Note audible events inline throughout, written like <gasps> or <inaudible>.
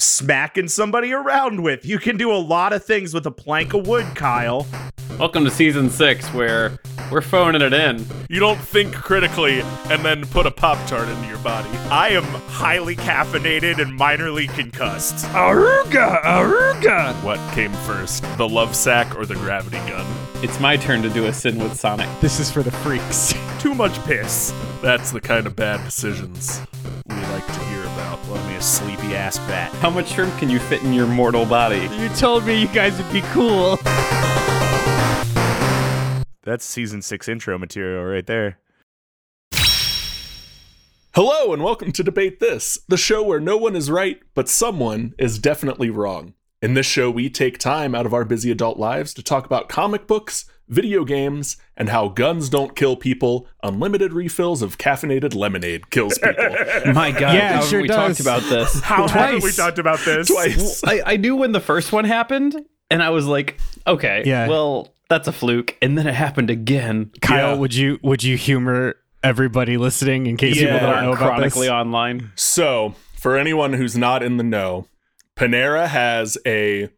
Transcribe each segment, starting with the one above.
smacking somebody around with. You can do a lot of things with a plank of wood, Kyle. Welcome to season six, where we're phoning it in. You don't think critically and then put a Pop Tart into your body. I am highly caffeinated and minorly concussed. Aruga, Aruga. What came first, the love sack or the gravity gun? It's my turn to do a sin with Sonic. This is for the freaks. Too much piss. That's the kind of bad decisions we like to hear about. Love me a sleepy ass bat. How much shrimp can you fit in your mortal body? You told me you guys would be cool. That's season six intro material right there. Hello and welcome to Debate This, the show where no one is right, but someone is definitely wrong. In this show, we take time out of our busy adult lives to talk about comic books, video games, and how guns don't kill people. Unlimited refills of caffeinated lemonade kills people. <laughs> My God, Yeah, how sure we does. talked about this. <laughs> How haven't we talked about this? Twice. I, I knew when the first one happened, and I was like, okay, Yeah. well, that's a fluke. And then it happened again. Kyle, Yeah. would you would you humor everybody listening in case Yeah. people don't know about chronically this? online. So, for anyone who's not in the know, Panera has a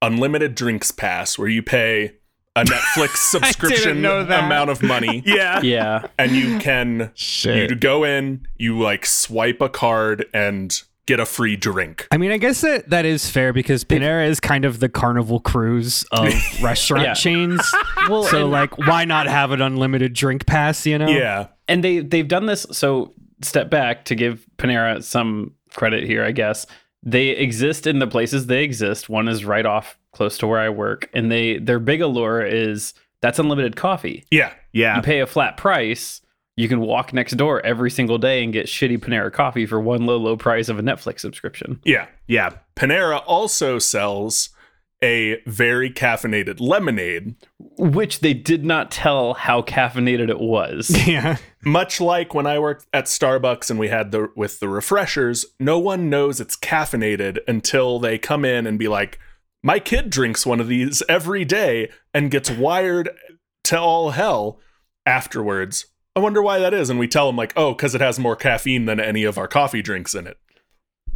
unlimited drinks pass where you pay a Netflix <laughs> subscription know that. amount of money <laughs> Yeah. Yeah. and you can Shit. you go in, you like swipe a card and get a free drink. I mean, I guess that that is fair because Panera is kind of the carnival cruise of <laughs> restaurant Yeah. chains. Well, So, and- like, why not have an unlimited drink pass? You know? Yeah. and they they've done this so step back to give panera some credit here i guess they exist in the places they exist one is right off close to where i work and they their big allure is that's unlimited coffee Yeah. Yeah. you pay a flat price you can walk next door every single day and get shitty panera coffee for one low low price of a netflix subscription Yeah. Yeah. Panera also sells a very caffeinated lemonade, which they did not tell how caffeinated it was <laughs> Yeah. Much like when I worked at Starbucks and we had the with the refreshers, no one knows it's caffeinated until they come in and be like, "My kid drinks one of these every day and gets wired to all hell afterwards." I wonder why that is and we tell them like, "Oh, cuz it has more caffeine than any of our coffee drinks in it."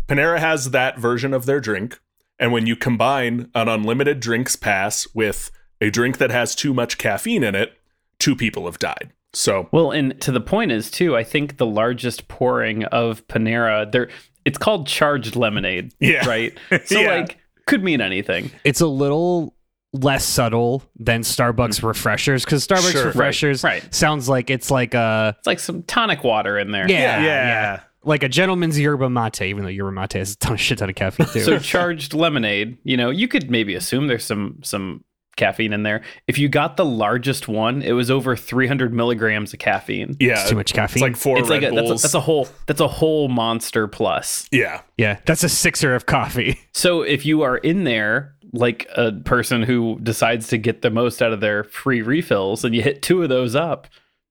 Panera has that version of their drink, and when you combine an unlimited drinks pass with a drink that has too much caffeine in it, two people have died. So, Well, and to the point is too, I think the largest pouring of Panera, there it's called charged lemonade. <laughs> Yeah. Right. <laughs> So Yeah. like could mean anything. It's a little less subtle than Starbucks mm. refreshers because Starbucks Sure. Refreshers right. sounds like it's like a It's like some tonic water in there. yeah, Yeah. like a gentleman's yerba mate, even though yerba mate has a ton of shit ton of caffeine too. So charged lemonade, you know, you could maybe assume there's some some caffeine in there. If you got the largest one, it was over 300 milligrams of caffeine. yeah. It's too much caffeine. It's caffeine. like four It's Red like a, that's, a, that's a whole that's a whole monster plus. yeah. yeah, that's a sixer of coffee. <laughs> So if you are in there like a person who decides to get the most out of their free refills and you hit two of those up,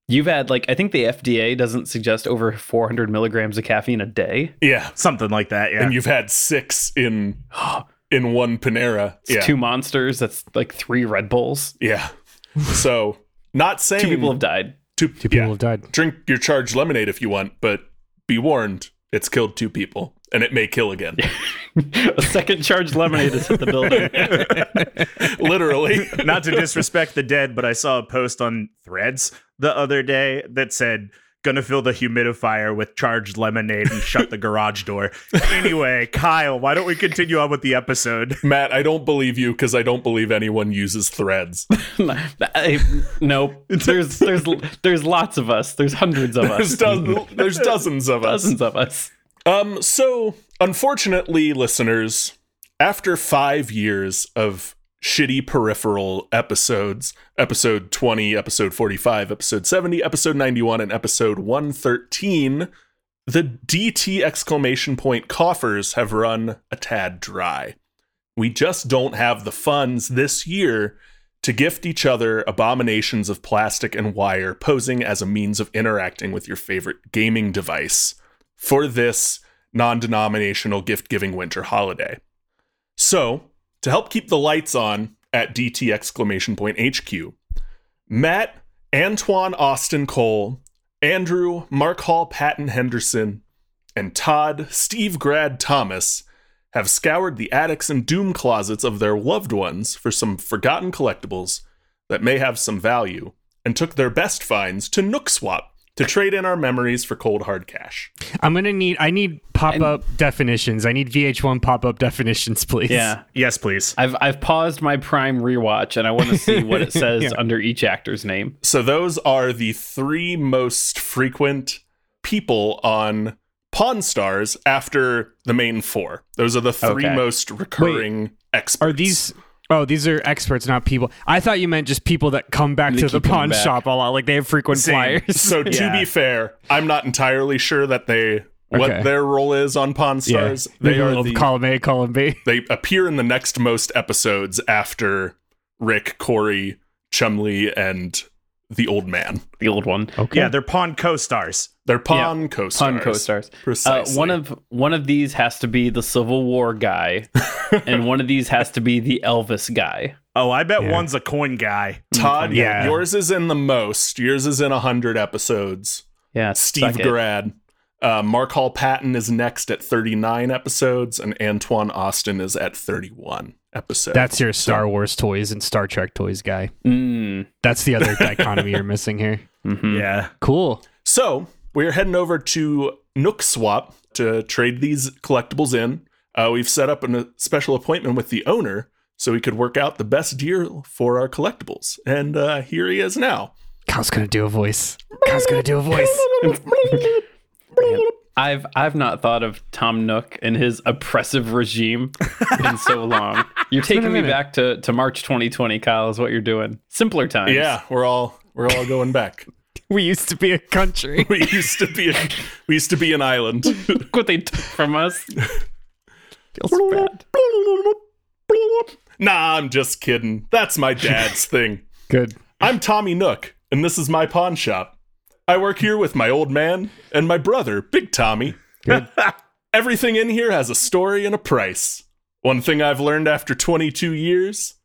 you've had like I think the FDA doesn't suggest over 400 milligrams of caffeine a day. Yeah. Something like that. Yeah. And you've had six in <gasps> <gasps> in one Panera. It's yeah. two monsters. That's like three Red Bulls. yeah. So not saying Two people have died. two, Two people yeah. have died. Drink your charged lemonade if you want, but be warned, it's killed two people. And it may kill again. <laughs> a second charged lemonade has hit the building. <laughs> Literally. Not to disrespect the dead, but I saw a post on Threads the other day that said, "Gonna fill the humidifier with charged lemonade and shut the garage door." Anyway, Kyle, why don't we continue on with the episode? <laughs> Matt, I don't believe you because I don't believe anyone uses threads. <laughs> I- nope. There's there's there's lots of us. There's hundreds of There's, us. do- there's dozens of us. Dozens of us. Um, so unfortunately, listeners, after five years of shitty peripheral episodes, episode 20, episode 45, episode 70, episode 91, and episode 113, the DT exclamation point coffers have run a tad dry. We just don't have the funds this year to gift each other abominations of plastic and wire posing as a means of interacting with your favorite gaming device for this non denominational gift giving winter holiday. So, to help keep the lights on at DT exclamation point HQ, Matt, Antoine Austin Cole, Andrew, Mark Hall Patton Henderson, and Todd Steve Grad Thomas have scoured the attics and doom closets of their loved ones for some forgotten collectibles that may have some value, and took their best finds to Nook Swap to trade in our memories for cold hard cash. I'm gonna need. I need pop up definitions. I need VH1 pop up definitions, please. Yeah. Yes, please. I've I've paused my Prime rewatch and I want to <laughs> see what it says Yeah. under each actor's name. So those are the three most frequent people on Pawn Stars after the main four. Those are the three Okay. most recurring experts. Are these? Oh, these are experts, not people. I thought you meant just people that come back They to the keep coming pawn back. shop a lot. Like they have frequent Same. flyers. So <laughs> to Yeah. be fair, I'm not entirely sure that they what Okay. their role is on Pawn Stars. They are the, column A, column B. <laughs> they appear in the next most episodes after Rick, Corey, Chumlee, and the old man. The old one. Okay. Yeah, they're Pawn co-stars. They're Pawn co-stars. Pun co-stars. Uh, Precisely. one of one of these has to be the Civil War guy, <laughs> and one of these has to be the Elvis guy. Oh, I bet Yeah. one's a coin guy. Todd, Yeah. yours is in the most. Yours is in 100 episodes. Yeah, Steve. Grad. Uh, Mark Hall Patton is next at 39 episodes, and Antoine Austin is at 31 episodes. That's your Star Wars toys and Star Trek toys guy. Mm, That's the other <laughs> dichotomy you're missing here. mhm. Yeah. Cool. So we're heading over to Nook Swap to trade these collectibles in. Uh, we've set up a special appointment with the owner so we could work out the best deal for our collectibles. And uh, here he is now. Kyle's gonna do a voice. Kyle's gonna do a voice. <laughs> I've I've not thought of Tom Nook and his oppressive regime in so long. <laughs> You're taking me back to, to March 2020, Kyle. Is what you're doing. Simpler times. Yeah, we're all we're all going back. <laughs> we used to be a country. we used to be a, we used to be an island. Look <laughs> what they took from us. Feels <laughs> bad. nah, I'm just kidding. That's my dad's thing. Good. I'm Tommy Nook, and this is my pawn shop. I work here with my old man and my brother, Big Tommy. Good. Everything in here has a story and a price. One thing I've learned after 22 years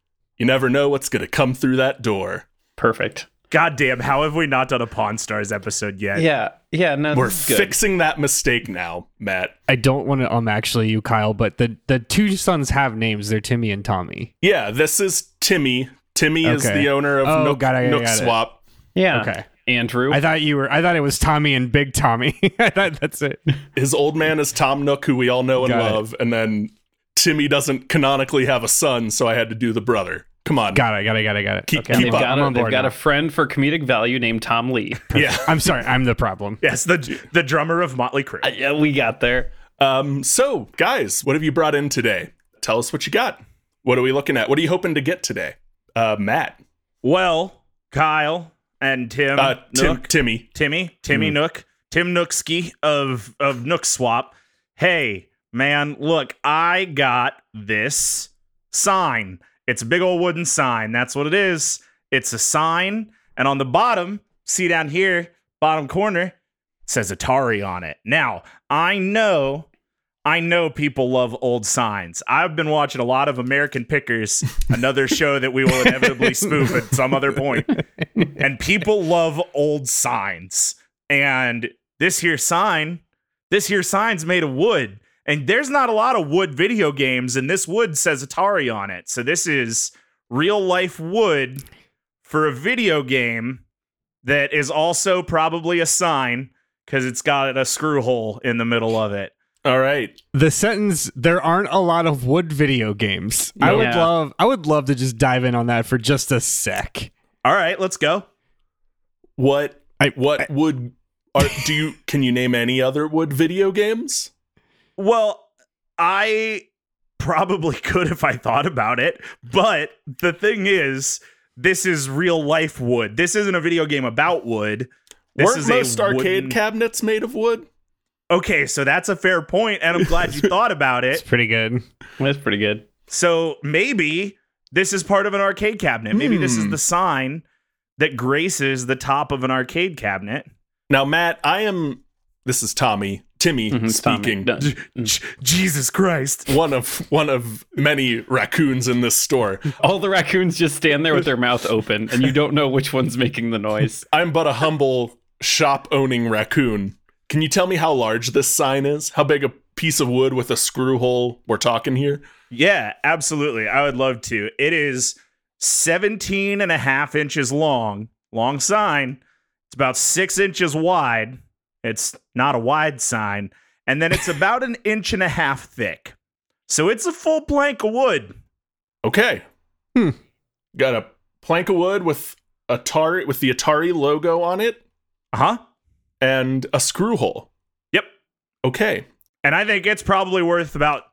you never know what's going to come through that door. Perfect. God damn, how have we not done a Pawn Stars episode yet? Yeah. Yeah. No, We're good. fixing that mistake now, Matt. I don't want to um actually you, Kyle, but the the two sons have names. They're Timmy and Tommy. Yeah, this is Timmy. Timmy is the owner of Oh, Nook, got it, got it, Nook got it. Swap. Yeah. Okay. Andrew. I thought you were. I thought it was Tommy and Big Tommy. <laughs> I thought that's it. His old man is Tom Nook, who we all know and Got it. love. And then Timmy doesn't canonically have a son, so I had to do the brother. Come on. Got it. Got it. Got it. Got it. Keep- Okay, keep they've up. got, a, on they've got now. a friend for comedic value named Tom Lee. <laughs> Yeah. I'm sorry. I'm the problem. <laughs> Yes, the the drummer of Motley Crue. Uh, yeah, we got there. Um, so, guys, what have you brought in today? Tell us what you got. What are we looking at? What are you hoping to get today? Uh, Matt. Well, Kyle and Tim, Uh, Tim, Nook, Timmy. Timmy, Timmy Nook, Tim Nookski of of Nook Swap. Hey, man, look, I got this sign. It's a big old wooden sign. That's what it is. It's a sign, and on the bottom, see down here, bottom corner, says Atari on it. Now, I know I know people love old signs. I've been watching a lot of American Pickers, <laughs> another show that we will inevitably spoof at some other point. And people love old signs. And this here sign, this here sign's made of wood. And there's not a lot of wood video games, and this wood says Atari on it. So this is real life wood for a video game that is also probably a sign because it's got a screw hole in the middle of it. All right. The sentence there aren't a lot of wood video games. I would love I would love to just dive in on that for just a sec. All right, let's go. What I- what would are, do you can you name any other wood video games? Well, I probably <laughs> could if I thought about it, but the thing is, this is real life wood. This isn't a video game about wood. This Weren't is most a arcade wooden- cabinets made of wood? Okay, so that's a fair point, and I'm glad you <laughs> thought about it. It's pretty good. That's pretty good. So maybe this is part of an arcade cabinet. Maybe this is Hmm. the sign that graces the top of an arcade cabinet. Now, Matt, I am this is Tommy, Timmy Mhm, Tommy. speaking. Done. J- Jesus Christ. One of one of many raccoons in this store. All the raccoons just stand there with their mouth open, and you don't know which one's making the noise. <laughs> I'm but a humble shop owning raccoon. Can you tell me how large this sign is? How big a piece of wood with a screw hole we're talking here? Yeah, absolutely. I would love to. It is 17 and a half inches long, long sign. It's about six inches wide. It's not a wide sign. And then it's about an inch and a half thick. So it's a full plank of wood. Okay. Hmm. Got a plank of wood with Atari with the Atari logo on it Uh huh. and a screw hole. Yep. Okay. And I think it's probably worth about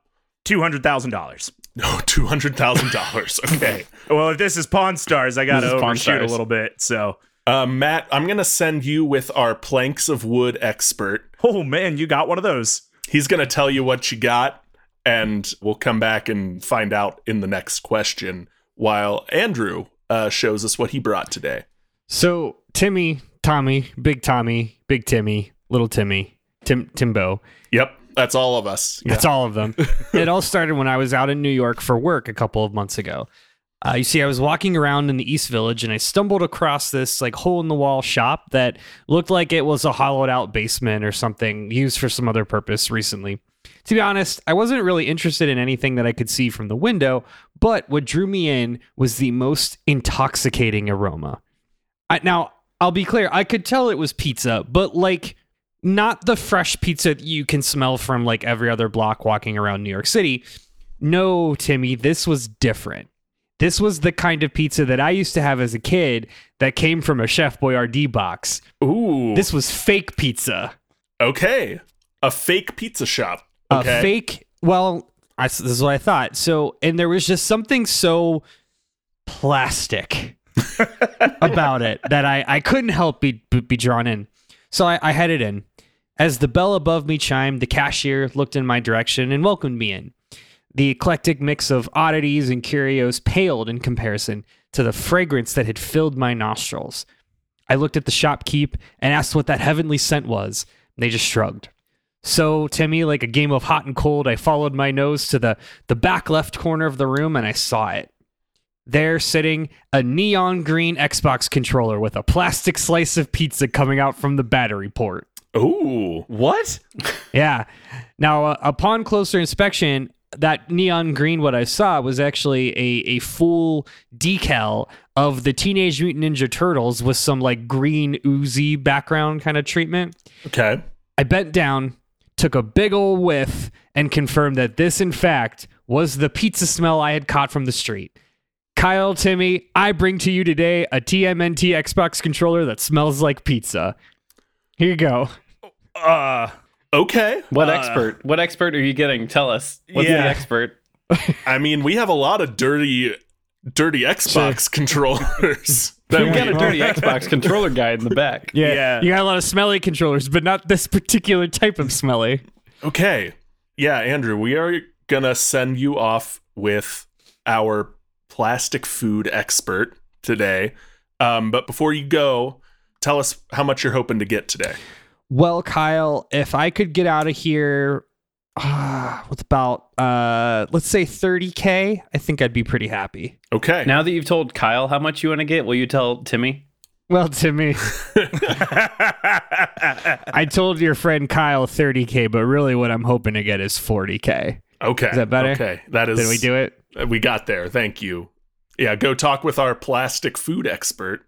$200,000. No, <laughs> two hundred thousand dollars. Okay. <laughs> Well, if this is Pawn Stars, I got to This is overshoot a little bit. So, Uh, Matt, I'm gonna send you with our planks of wood expert. oh man, you got one of those. He's gonna tell you what you got, and we'll come back and find out in the next question. While Andrew uh, shows us what he brought today. So Timmy, Tommy, Big Tommy, Big Timmy, Little Timmy, Tim Timbo. Yep, that's all of us. That's all of them. <laughs> it all started when I was out in New York for work a couple of months ago. Uh, you see, I was walking around in the East Village and I stumbled across this like hole in the wall shop that looked like it was a hollowed out basement or something used for some other purpose recently. To be honest, I wasn't really interested in anything that I could see from the window, but what drew me in was the most intoxicating aroma. I, now, I'll be clear, I could tell it was pizza, but like not the fresh pizza that you can smell from like every other block walking around New York City. No, Timmy, this was different. This was the kind of pizza that I used to have as a kid that came from a Chef Boyardee box. Ooh. This was fake pizza. okay. A fake pizza shop. A fake, well, I, this is what I thought. So, and there was just something so plastic <laughs> about it that I, I couldn't help be, be drawn in. So I, I headed in. As the bell above me chimed, the cashier looked in my direction and welcomed me in. The eclectic mix of oddities and curios paled in comparison to the fragrance that had filled my nostrils. I looked at the shopkeep and asked what that heavenly scent was. They just shrugged. So, Timmy, like a game of hot and cold, I followed my nose to the, the back left corner of the room and I saw it. There, sitting, a neon green Xbox controller with a plastic slice of pizza coming out from the battery port. Ooh. What? Yeah. Now, uh, upon closer inspection, that neon green, what I saw was actually a, a full decal of the Teenage Mutant Ninja Turtles with some like green oozy background kind of treatment. Okay. I bent down, took a big ol' whiff, and confirmed that this, in fact, was the pizza smell I had caught from the street. Kyle, Timmy, I bring to you today a TMNT Xbox controller that smells like pizza. Here you go. Uh, Okay. What Uh, expert? What expert are you getting? Tell us. What's Yeah. the expert? I mean, we have a lot of dirty, dirty Xbox controllers. <laughs> that We got a <laughs> dirty Xbox controller guy in the back. Yeah, Yeah. you got a lot of smelly controllers, but not this particular type of smelly. Okay. Yeah, Andrew, we are gonna send you off with our plastic food expert today. Um, but before you go, tell us how much you're hoping to get today. Well, Kyle, if I could get out of here uh, with about uh, let's say 30k, I think I'd be pretty happy. Okay. Now that you've told Kyle how much you want to get, will you tell Timmy? Well, Timmy, <laughs> I told your friend Kyle 30k, but really what I'm hoping to get is 40k. okay. Is that better? Okay. That is Did we do it? We got there. Thank you. Yeah, go talk with our plastic food expert.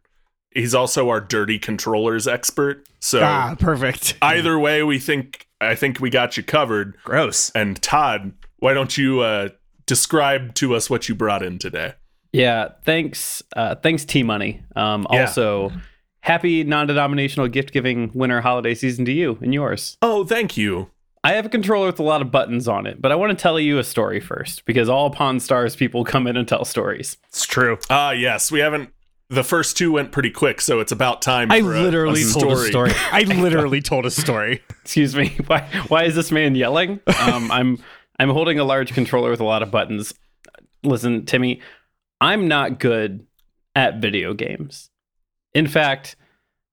He's also our dirty controllers expert. So Ah, perfect. either way, we think I think we got you covered. gross. And Todd, why don't you uh, describe to us what you brought in today? Yeah, thanks. Uh, thanks, T Money. Um, Yeah. Also, happy non-denominational gift-giving winter holiday season to you and yours. Oh, thank you. I have a controller with a lot of buttons on it, but I want to tell you a story first because all Pawn Stars people <laughs> come in and tell stories. It's true. Ah, yes, we haven't. The first two went pretty quick, so it's about time. I for a- literally a told a story. <laughs> I literally told a story. Excuse me. <laughs> Why? Why is this man yelling? Um, I'm I'm holding a large controller with a lot of buttons. Listen, Timmy, I'm not good at video games. In fact,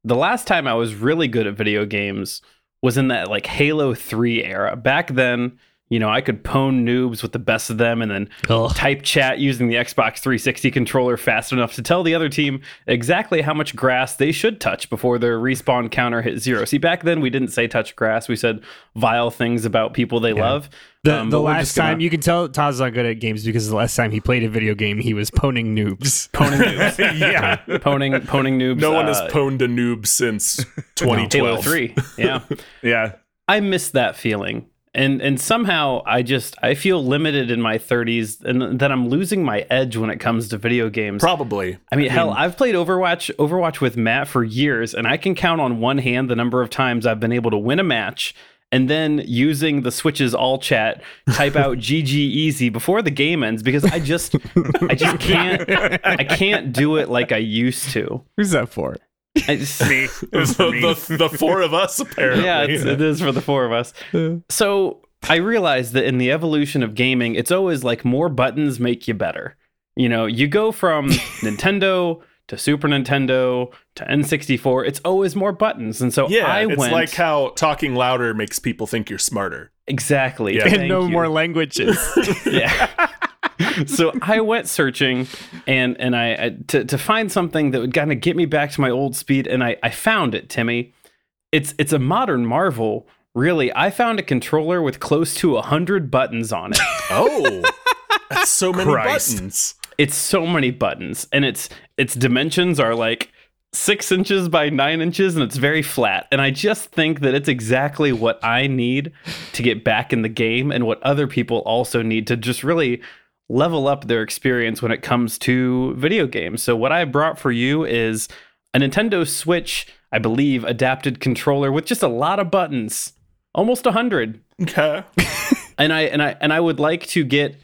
the last time I was really good at video games was in that like Halo 3 era. Back then, you know, I could pwn noobs with the best of them and then Ugh. type chat using the Xbox 360 controller fast enough to tell the other team exactly how much grass they should touch before their respawn counter hit zero. See, back then we didn't say touch grass, we said vile things about people they love. The, Um, the last gonna- time you can tell Todd's not good at games because the last time he played a video game, he was poning noobs. Poning <laughs> noobs. yeah. Poning, poning noobs. No one has uh, pwned a noob since <laughs> Halo 2012. 3. Yeah. <laughs> Yeah. I miss that feeling. And and somehow I just I feel limited in my 30s and that I'm losing my edge when it comes to video games. Probably. I mean, hell, I've played Overwatch Overwatch with Matt for years and I can count on one hand the number of times I've been able to win a match and then using the Switch's all chat type out <laughs> GG easy before the game ends because I just I just <laughs> can't I can't do it like I used to. Who's that for? <laughs> I just, Me. <laughs> It was for me. the, the four of us, apparently. yeah, it's, it is for the four of us. So I realized that in the evolution of gaming, it's always like more buttons make you better. You know, you go from <laughs> Nintendo to Super Nintendo to N64. It's always more buttons, and so Yeah, I it's like how talking louder makes people think you're smarter. exactly. Yeah. And Thank no you. more languages. yeah. <laughs> so I went searching and and I, I to to find something that would kind of get me back to my old speed, and I I found it, Timmy. It's it's a modern marvel. Really, I found a controller with close to a hundred buttons on it. <laughs> Oh, that's so many Christ. buttons. it's so many buttons, and its its dimensions are like six inches by nine inches, and it's very flat. And I just think that it's exactly what I need to get back in the game, and what other people also need to just really level up their experience when it comes to video games. So what I brought for you is a Nintendo Switch, I believe, adapted controller with just a lot of buttons, almost a hundred Okay. <laughs> and I and I and I would like to get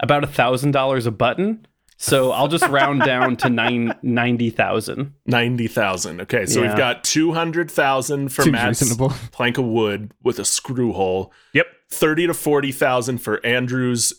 about a thousand dollars a button. So I'll just round down to nine ninety thousand. 90,000. Okay, so Yeah. we've got 200,000 for Seems Matt's reasonable. plank of wood with a screw hole. Yep. 30 to 40,000 for Andrew's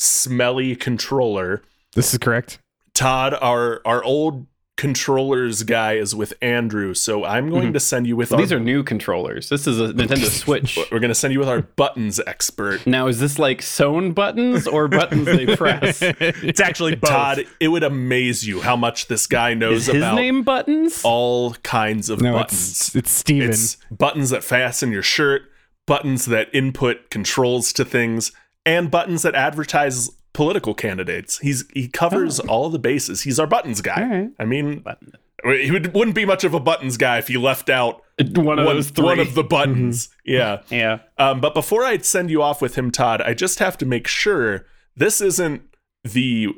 smelly controller. this is correct. Todd, our our old controllers guy is with Andrew, so I'm going Mhm. to send you with Well, our these are new controllers. This is a Nintendo <laughs> Switch. we're going to send you with our buttons expert. Now, is this like sewn buttons or buttons they <laughs> press? It's actually both. Todd, it would amaze you how much this guy knows Is his about name Buttons? all kinds of No, buttons. it's it's Steven. It's buttons that fasten your shirt, buttons that input controls to things, and buttons that advertise political candidates. He's he covers all the bases. He's our buttons guy. Oh. All right. I mean, Button. he would, wouldn't be much of a buttons guy if you left out One of one, those three. one of the buttons. Mm-hmm. Yeah. yeah. Um, but before I send you off with him, Todd, I just have to make sure this isn't the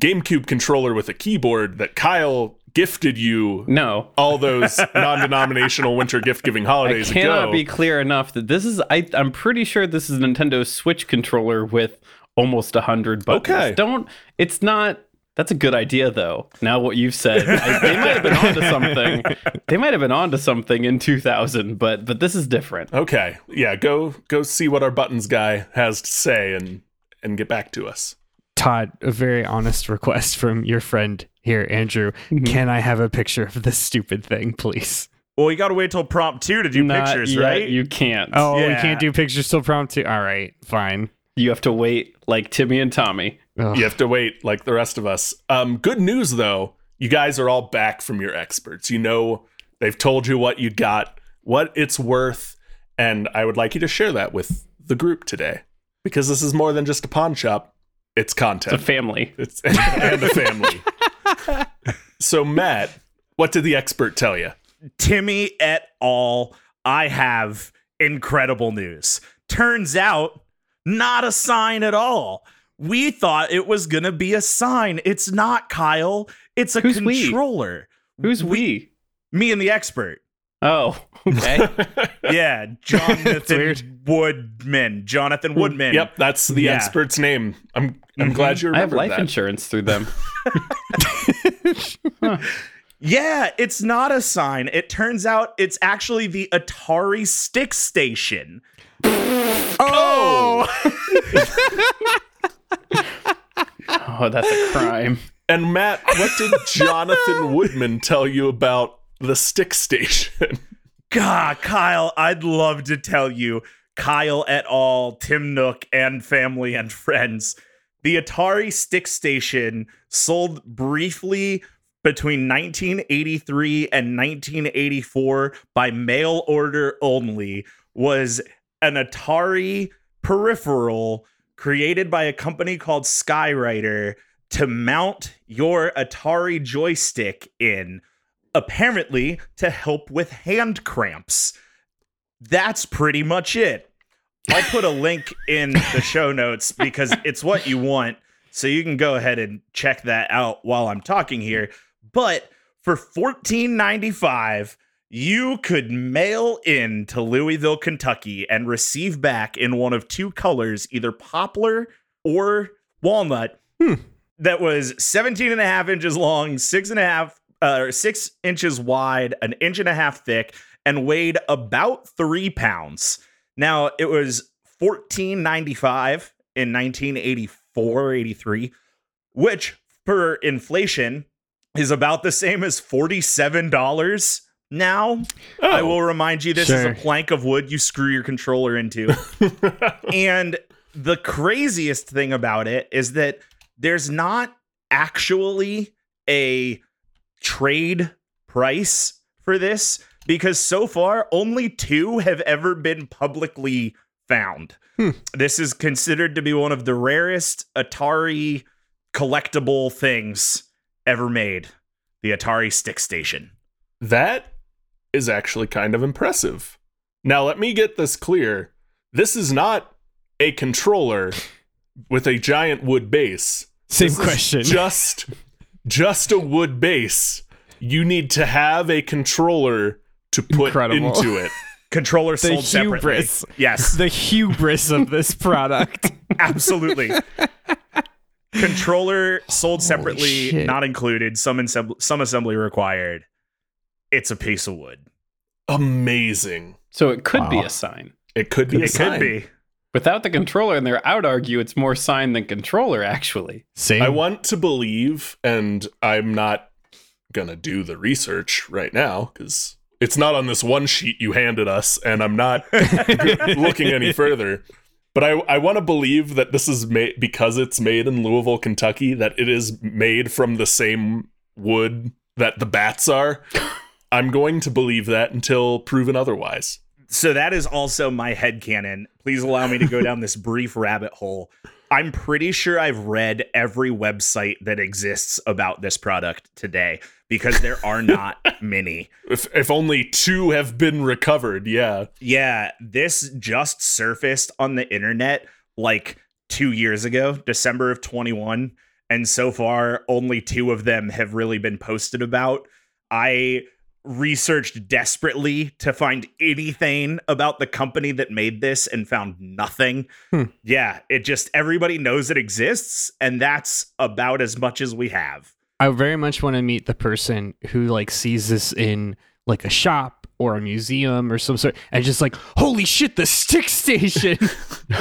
GameCube controller with a keyboard that Kyle gifted you No. all those non-denominational winter gift giving holidays I cannot ago. be clear enough that this is. I, I'm pretty sure this is a Nintendo Switch controller with almost a hundred buttons. Okay. Don't. It's not. That's a good idea, though. Now what you've said, I, they might have been onto <laughs> something. They might have been onto something in 2000, but but this is different. Okay. Yeah, go go see what our buttons guy has to say and and get back to us. Todd, a very honest request from your friend here, Andrew. Mm-hmm. Can I have a picture of this stupid thing, please? Well, you got to wait till prompt two to do Not pictures, yet, right? You can't. Oh, we can't do pictures till prompt two. All right, fine. You have to wait like Timmy and Tommy. Ugh. You have to wait like the rest of us. Um, good news though, you guys are all back from your experts. You know they've told you what you got, what it's worth, and I would like you to share that with the group today because this is more than just a pawn shop. It's It's a family. It's <laughs> and a family. <laughs> so Matt, what did the expert tell you? Timmy et al. I have incredible news. Turns out, not a sign at all. We thought it was gonna be a sign. It's not, Kyle. It's a Who's we? controller. Who's we? Me and the expert. Oh, <laughs> okay. Yeah, Jonathan weird. Woodman. Jonathan Woodman. Yep, that's the Yeah. expert's name. I'm I'm mm-hmm. glad you remember. I have life that. insurance through them. <laughs> Yeah, it's not a sign. It turns out it's actually the Atari Stick Station. Oh, Oh, <laughs> oh that's a crime. and Matt, what did Jonathan Woodman tell you about the stick station? <laughs> God, Kyle, I'd love to tell you. Kyle et al., Tim Nook, and family and friends. The Atari Stick Station sold briefly between 1983 and 1984 by mail order only was an Atari peripheral created by a company called Skywriter to mount your Atari joystick in, apparently to help with hand cramps. That's pretty much it. I'll put a link in the show notes because it's what you want. So you can go ahead and check that out while I'm talking here. But for $14.95, you could mail in to Louisville, Kentucky and receive back in one of two colors, either poplar or walnut, hmm. that was 17 and a half inches long, six and a half, uh, six inches wide, an inch and a half thick, and weighed about three pounds. Now it was 14.95 in 1984 83, which per inflation is about the same as $47 now. I Oh. will remind you this is a plank of wood you screw your controller into. <laughs> and the craziest thing about it is that there's not actually a trade price for this because so far only two have ever been publicly found. Hmm. This is considered to be one of the rarest Atari collectible things ever made. The Atari Stick Station. That is actually kind of impressive. Now, let me get this clear. This is not a controller with a giant wood base. Same This question. Just <laughs> just a wood base. You need to have a controller to put Incredible. into it. <laughs> Controller The sold separately. hubris. Yes. the hubris of this <laughs> product. Absolutely. Controller sold separately, shit. not included. Some assembly, some assembly required. It's a piece of wood. Amazing. So it could be Wow. a sign. It could be a It sign. could be. Without the controller in there, I would argue it's more sign than controller, actually. Same. I want to believe, and I'm not gonna do the research right now because it's not on this one sheet you handed us, and I'm not <laughs> looking any further. But I, I want to believe that this is made because it's made in Louisville, Kentucky, that it is made from the same wood that the bats are. <laughs> I'm going to believe that until proven otherwise. So that is also my head headcanon. Please allow me to go down this brief rabbit hole. I'm pretty sure I've read every website that exists about this product today because there are <laughs> not many. If, if only two have been recovered, yeah. Yeah, this just surfaced on the internet like two years ago, December of 21. And so far, only two of them have really been posted about. I researched desperately to find anything about the company that made this and found nothing. Hmm. Yeah, it just everybody knows it exists, and that's about as much as we have. I very much want to meet the person who like sees this in like a shop or a museum or some sort and just like, holy shit, the stick station. <laughs>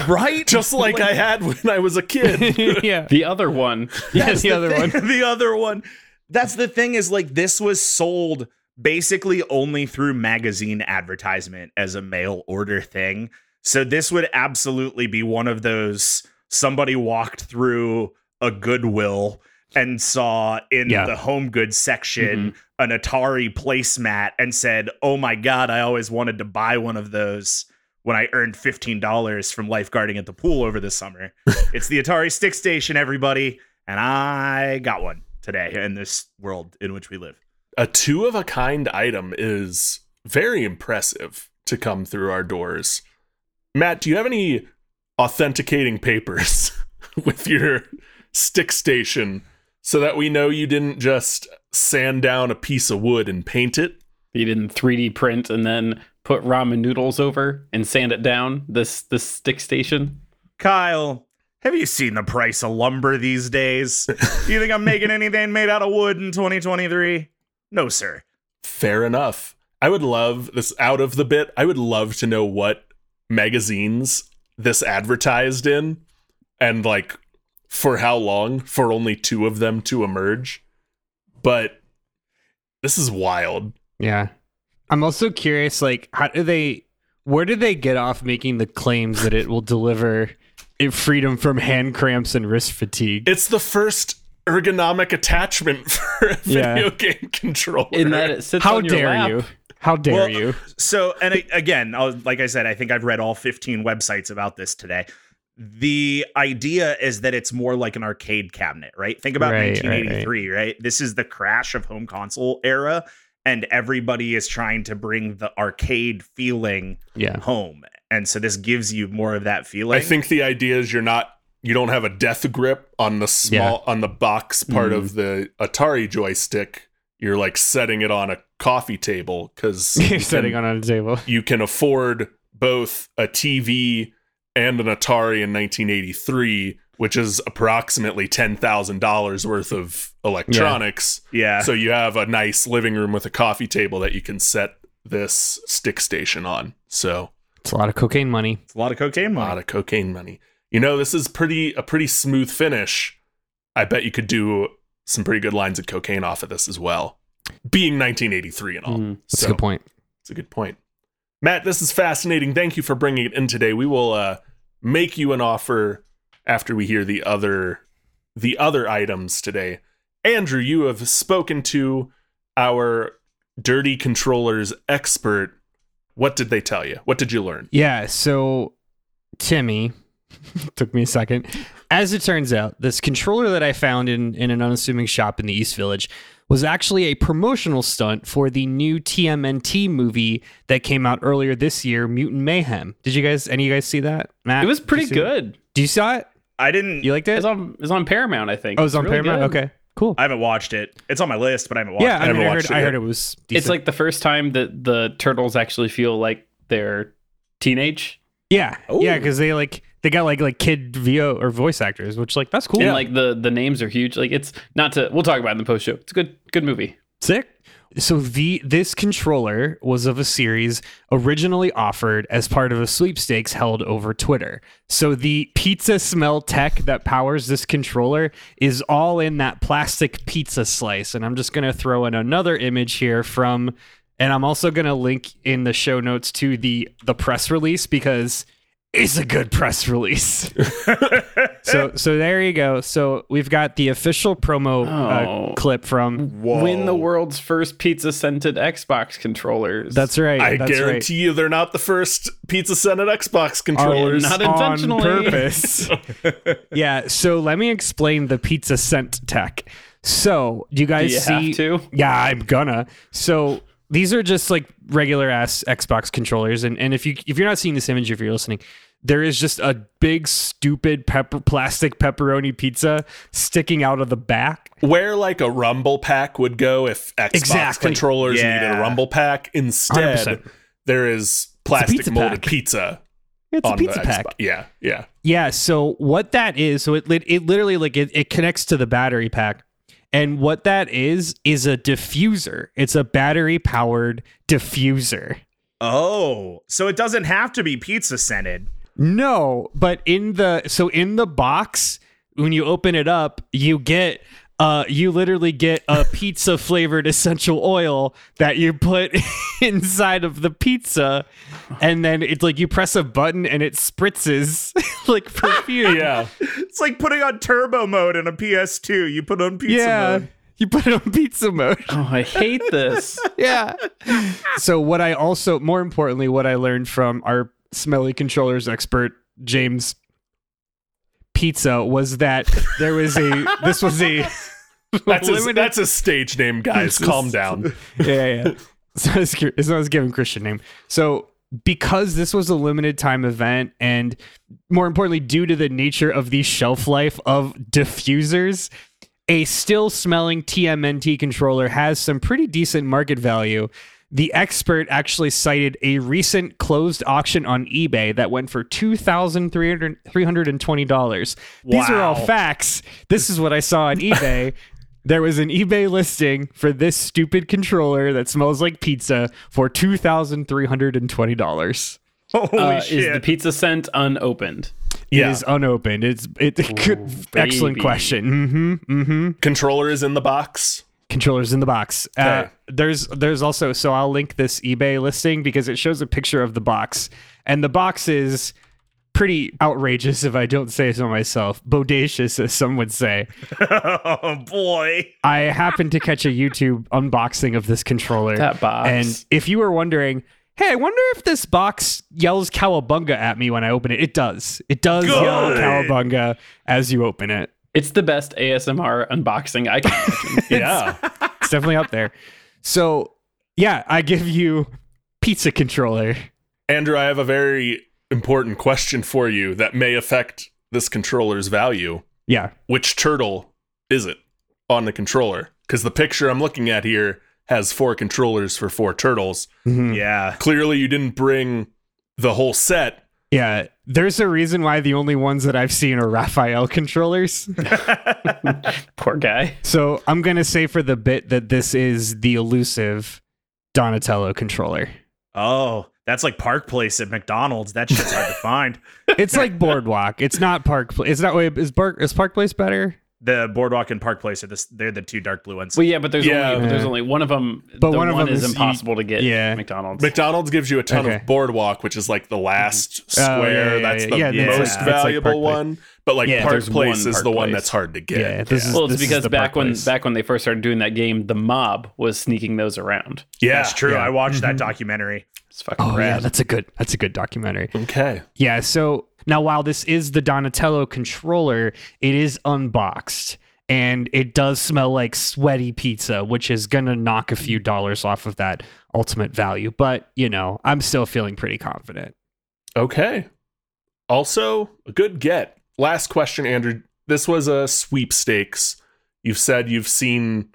Right? Just <laughs> like I had when I was a kid. <laughs> yeah. The other one, Yeah, That's the other thing. one. the other one. That's the thing is like this was sold basically only through magazine advertisement as a mail order thing. So this would absolutely be one of those somebody walked through a Goodwill and saw in Yeah. the home goods section mm-hmm. an Atari placemat and said, "Oh my god, I always wanted to buy one of those." When I earned $15 from lifeguarding at the pool over the summer. <laughs> it's the Atari Stick Station, everybody and I got one today in this world in which we live. A two of a kind item is very impressive to come through our doors. Matt, do you have any authenticating papers <laughs> with your stick station so that we know you didn't just sand down a piece of wood and paint it? you didn't 3D print and then put ramen noodles over and sand it down. This this stick station. Kyle, have you seen the price of lumber these days? Do <laughs> you think I'm making anything made out of wood in 2023? No, sir. Fair enough. I would love this out of the bit. I would love to know what magazines this advertised in and like for how long for only two of them to emerge. But this is wild. Yeah. I'm also curious, like, how do they where do they get off making the claims that it will deliver freedom from hand cramps and wrist fatigue? It's the first ergonomic attachment <laughs> for a Yeah. video game controller. In that it sits How on your dare lap. you? How dare Well, you? So, and I- again, I'll, like I said, I think I've read all 15 websites about this today. The idea is that it's more like an arcade cabinet, right? Think about Right, right, 1983, right, This is the crash of home console era, and everybody is trying to bring the arcade feeling Yeah. home. And so this gives you more of that feeling. I think the idea is you're not you don't have a death grip on the small on the box part Mm. of the Atari joystick. You're like setting it on a coffee table because <laughs> You're sitting on a table. you can afford both a TV and an Atari in 1983, which is approximately ten thousand dollars worth of electronics. yeah. So you have a nice living room with a coffee table that you can set this stick station on. So It's a lot of cocaine money. it's a lot of cocaine money. a lot of cocaine money. You know, this is pretty a pretty smooth finish. I bet you could do some pretty good lines of cocaine off of this as well. Being 1983 and all. Mhm. That's so, a good point. It's a good point. Matt, this is fascinating. Thank you for bringing it in today. We will uh, make you an offer after we hear the other the other items today. Andrew, you have spoken to our dirty controllers expert. What did they tell you? What did you learn? Yeah, so Timmy <laughs> took me a second. As it turns out, this controller that I found in, in an unassuming shop in the East Village was actually a promotional stunt for the new TMNT movie that came out earlier this year, Mutant Mayhem. Did you guys any of you guys see that? Matt? It was pretty see it? good. Do you saw it? I didn't. You liked it? It's on it's on Paramount, I think. oh, it was on really Paramount? good. Okay. Cool. I haven't watched it. It's on my list, but I haven't watched yeah, it. I, mean, haven't I heard, watched it I heard it was It's like the first time that the turtles actually feel like they're teenage. Yeah. Yeah, because they like they got like like kid VO or voice actors, which like that's cool. And like the the names are huge. Like it's not to we'll talk about it in the post show. It's a good good movie. Sick. So the this controller was of a series originally offered as part of a sweepstakes held over Twitter. So the pizza smell tech that powers this controller is all in that plastic pizza slice. And I'm just gonna throw in another image here from and I'm also gonna link in the show notes to the the press release because it's a good press release. <laughs> so so there you go. So we've got the official promo Oh. uh, clip from Whoa. Win the world's first pizza scented Xbox controllers. That's right. I that's guarantee you they're not the first pizza scented Xbox controllers. not right. on intentionally. <laughs> purpose. <laughs> yeah. So let me explain the pizza scent tech. So do you Do guys you see? have to? Yeah, I'm gonna. So these are just like regular ass Xbox controllers, and and if you if you're not seeing this image, if you're listening, there is just a big stupid pepper plastic pepperoni pizza sticking out of the back. Where like a rumble pack would go if Xbox Exactly. controllers Yeah. needed a rumble pack. Instead, 100%. there is plastic pizza molded pack. pizza It's on a pizza pack. Xbox. Yeah, yeah. Yeah. So what that is, so it it literally like it, it connects to the battery pack, and what that is is a diffuser. It's a battery powered diffuser. Oh, so it doesn't have to be pizza scented. No, but in the so in the box when you open it up, you get uh you literally get a pizza flavored essential oil that you put <laughs> inside of the pizza and then it's like you press a button and it spritzes <laughs> like perfume. Yeah. It's like putting on turbo mode in a PS2. You put on pizza yeah. mode. You put it on pizza mode. Oh, I hate this. <laughs> yeah. So what I also more importantly what I learned from our smelly controllers expert James Pizza was that there was a this was a <laughs> That's a, that's a stage name, guys. Calm down. <laughs> yeah, yeah. So it's, it's not a given Christian name. So because this was a limited time event, and more importantly, due to the nature of the shelf life of diffusers, a still smelling TMNT controller has some pretty decent market value. The expert actually cited a recent closed auction on eBay that went for $2,320. These are all facts. This is what I saw on eBay. <laughs> There was an eBay listing for this stupid controller that smells like pizza for $2,320. Holy Uh, is shit. the pizza scent unopened? It Yeah. is unopened. It's it, good, excellent question. Mm-hmm. Mm-hmm. Controller is in the box. Controllers in the box. Uh, Okay. there's there's also so I'll link this eBay listing because it shows a picture of the box, and the box is pretty outrageous if I don't say so myself. Bodacious, as some would say. <laughs> oh boy. I happened to catch a YouTube unboxing of this controller. That box. And if you were wondering, hey, I wonder if this box yells cowabunga at me when I open it, it does. It does yell cowabunga as you open it. It's the best ASMR unboxing I can imagine. <laughs> Yeah. It's definitely up there. So, yeah, I give you pizza controller. Andrew, I have a very important question for you that may affect this controller's value. Yeah. Which turtle is it on the controller? Because the picture I'm looking at here has four controllers for four turtles. Mhm. Yeah. Clearly, you didn't bring the whole set. Yeah. There's a reason why the only ones that I've seen are Raphael controllers. <laughs> Poor guy. so I'm going to say for the bit that this is the elusive Donatello controller. Oh, that's like Park Place at McDonald's. That shit's hard to find. It's like Boardwalk. It's not Park. Pla- It's not. Is Park is Park Place better? The Boardwalk and Park Place are this. They're the two dark blue ones. Well, yeah, but there's Yeah. only there's only one of them. But the one of them is is- impossible to get. yeah. McDonald's. McDonald's gives you a ton Okay. of Boardwalk, which is like the last mm-hmm. Oh, yeah, square. yeah, that's yeah, the yeah, that's- most it's like valuable Park Place. One. But like Yeah, Park Place one is Park the one that's hard to get. Yeah, this is- well, it's this because the back Park when Place. back when they first started doing that game, the mob was sneaking those around. yeah. That's true. yeah. I watched Mhm. that documentary. It's fucking Oh yeah, that's a good. That's a good documentary. Okay. Yeah. So now, while this is the Donatello controller, it is unboxed. And it does smell like sweaty pizza, which is going to knock a few dollars off of that ultimate value. But, you know, I'm still feeling pretty confident. Okay. Also, a good get. Last question, Andrew. This was a sweepstakes. You've said you've seen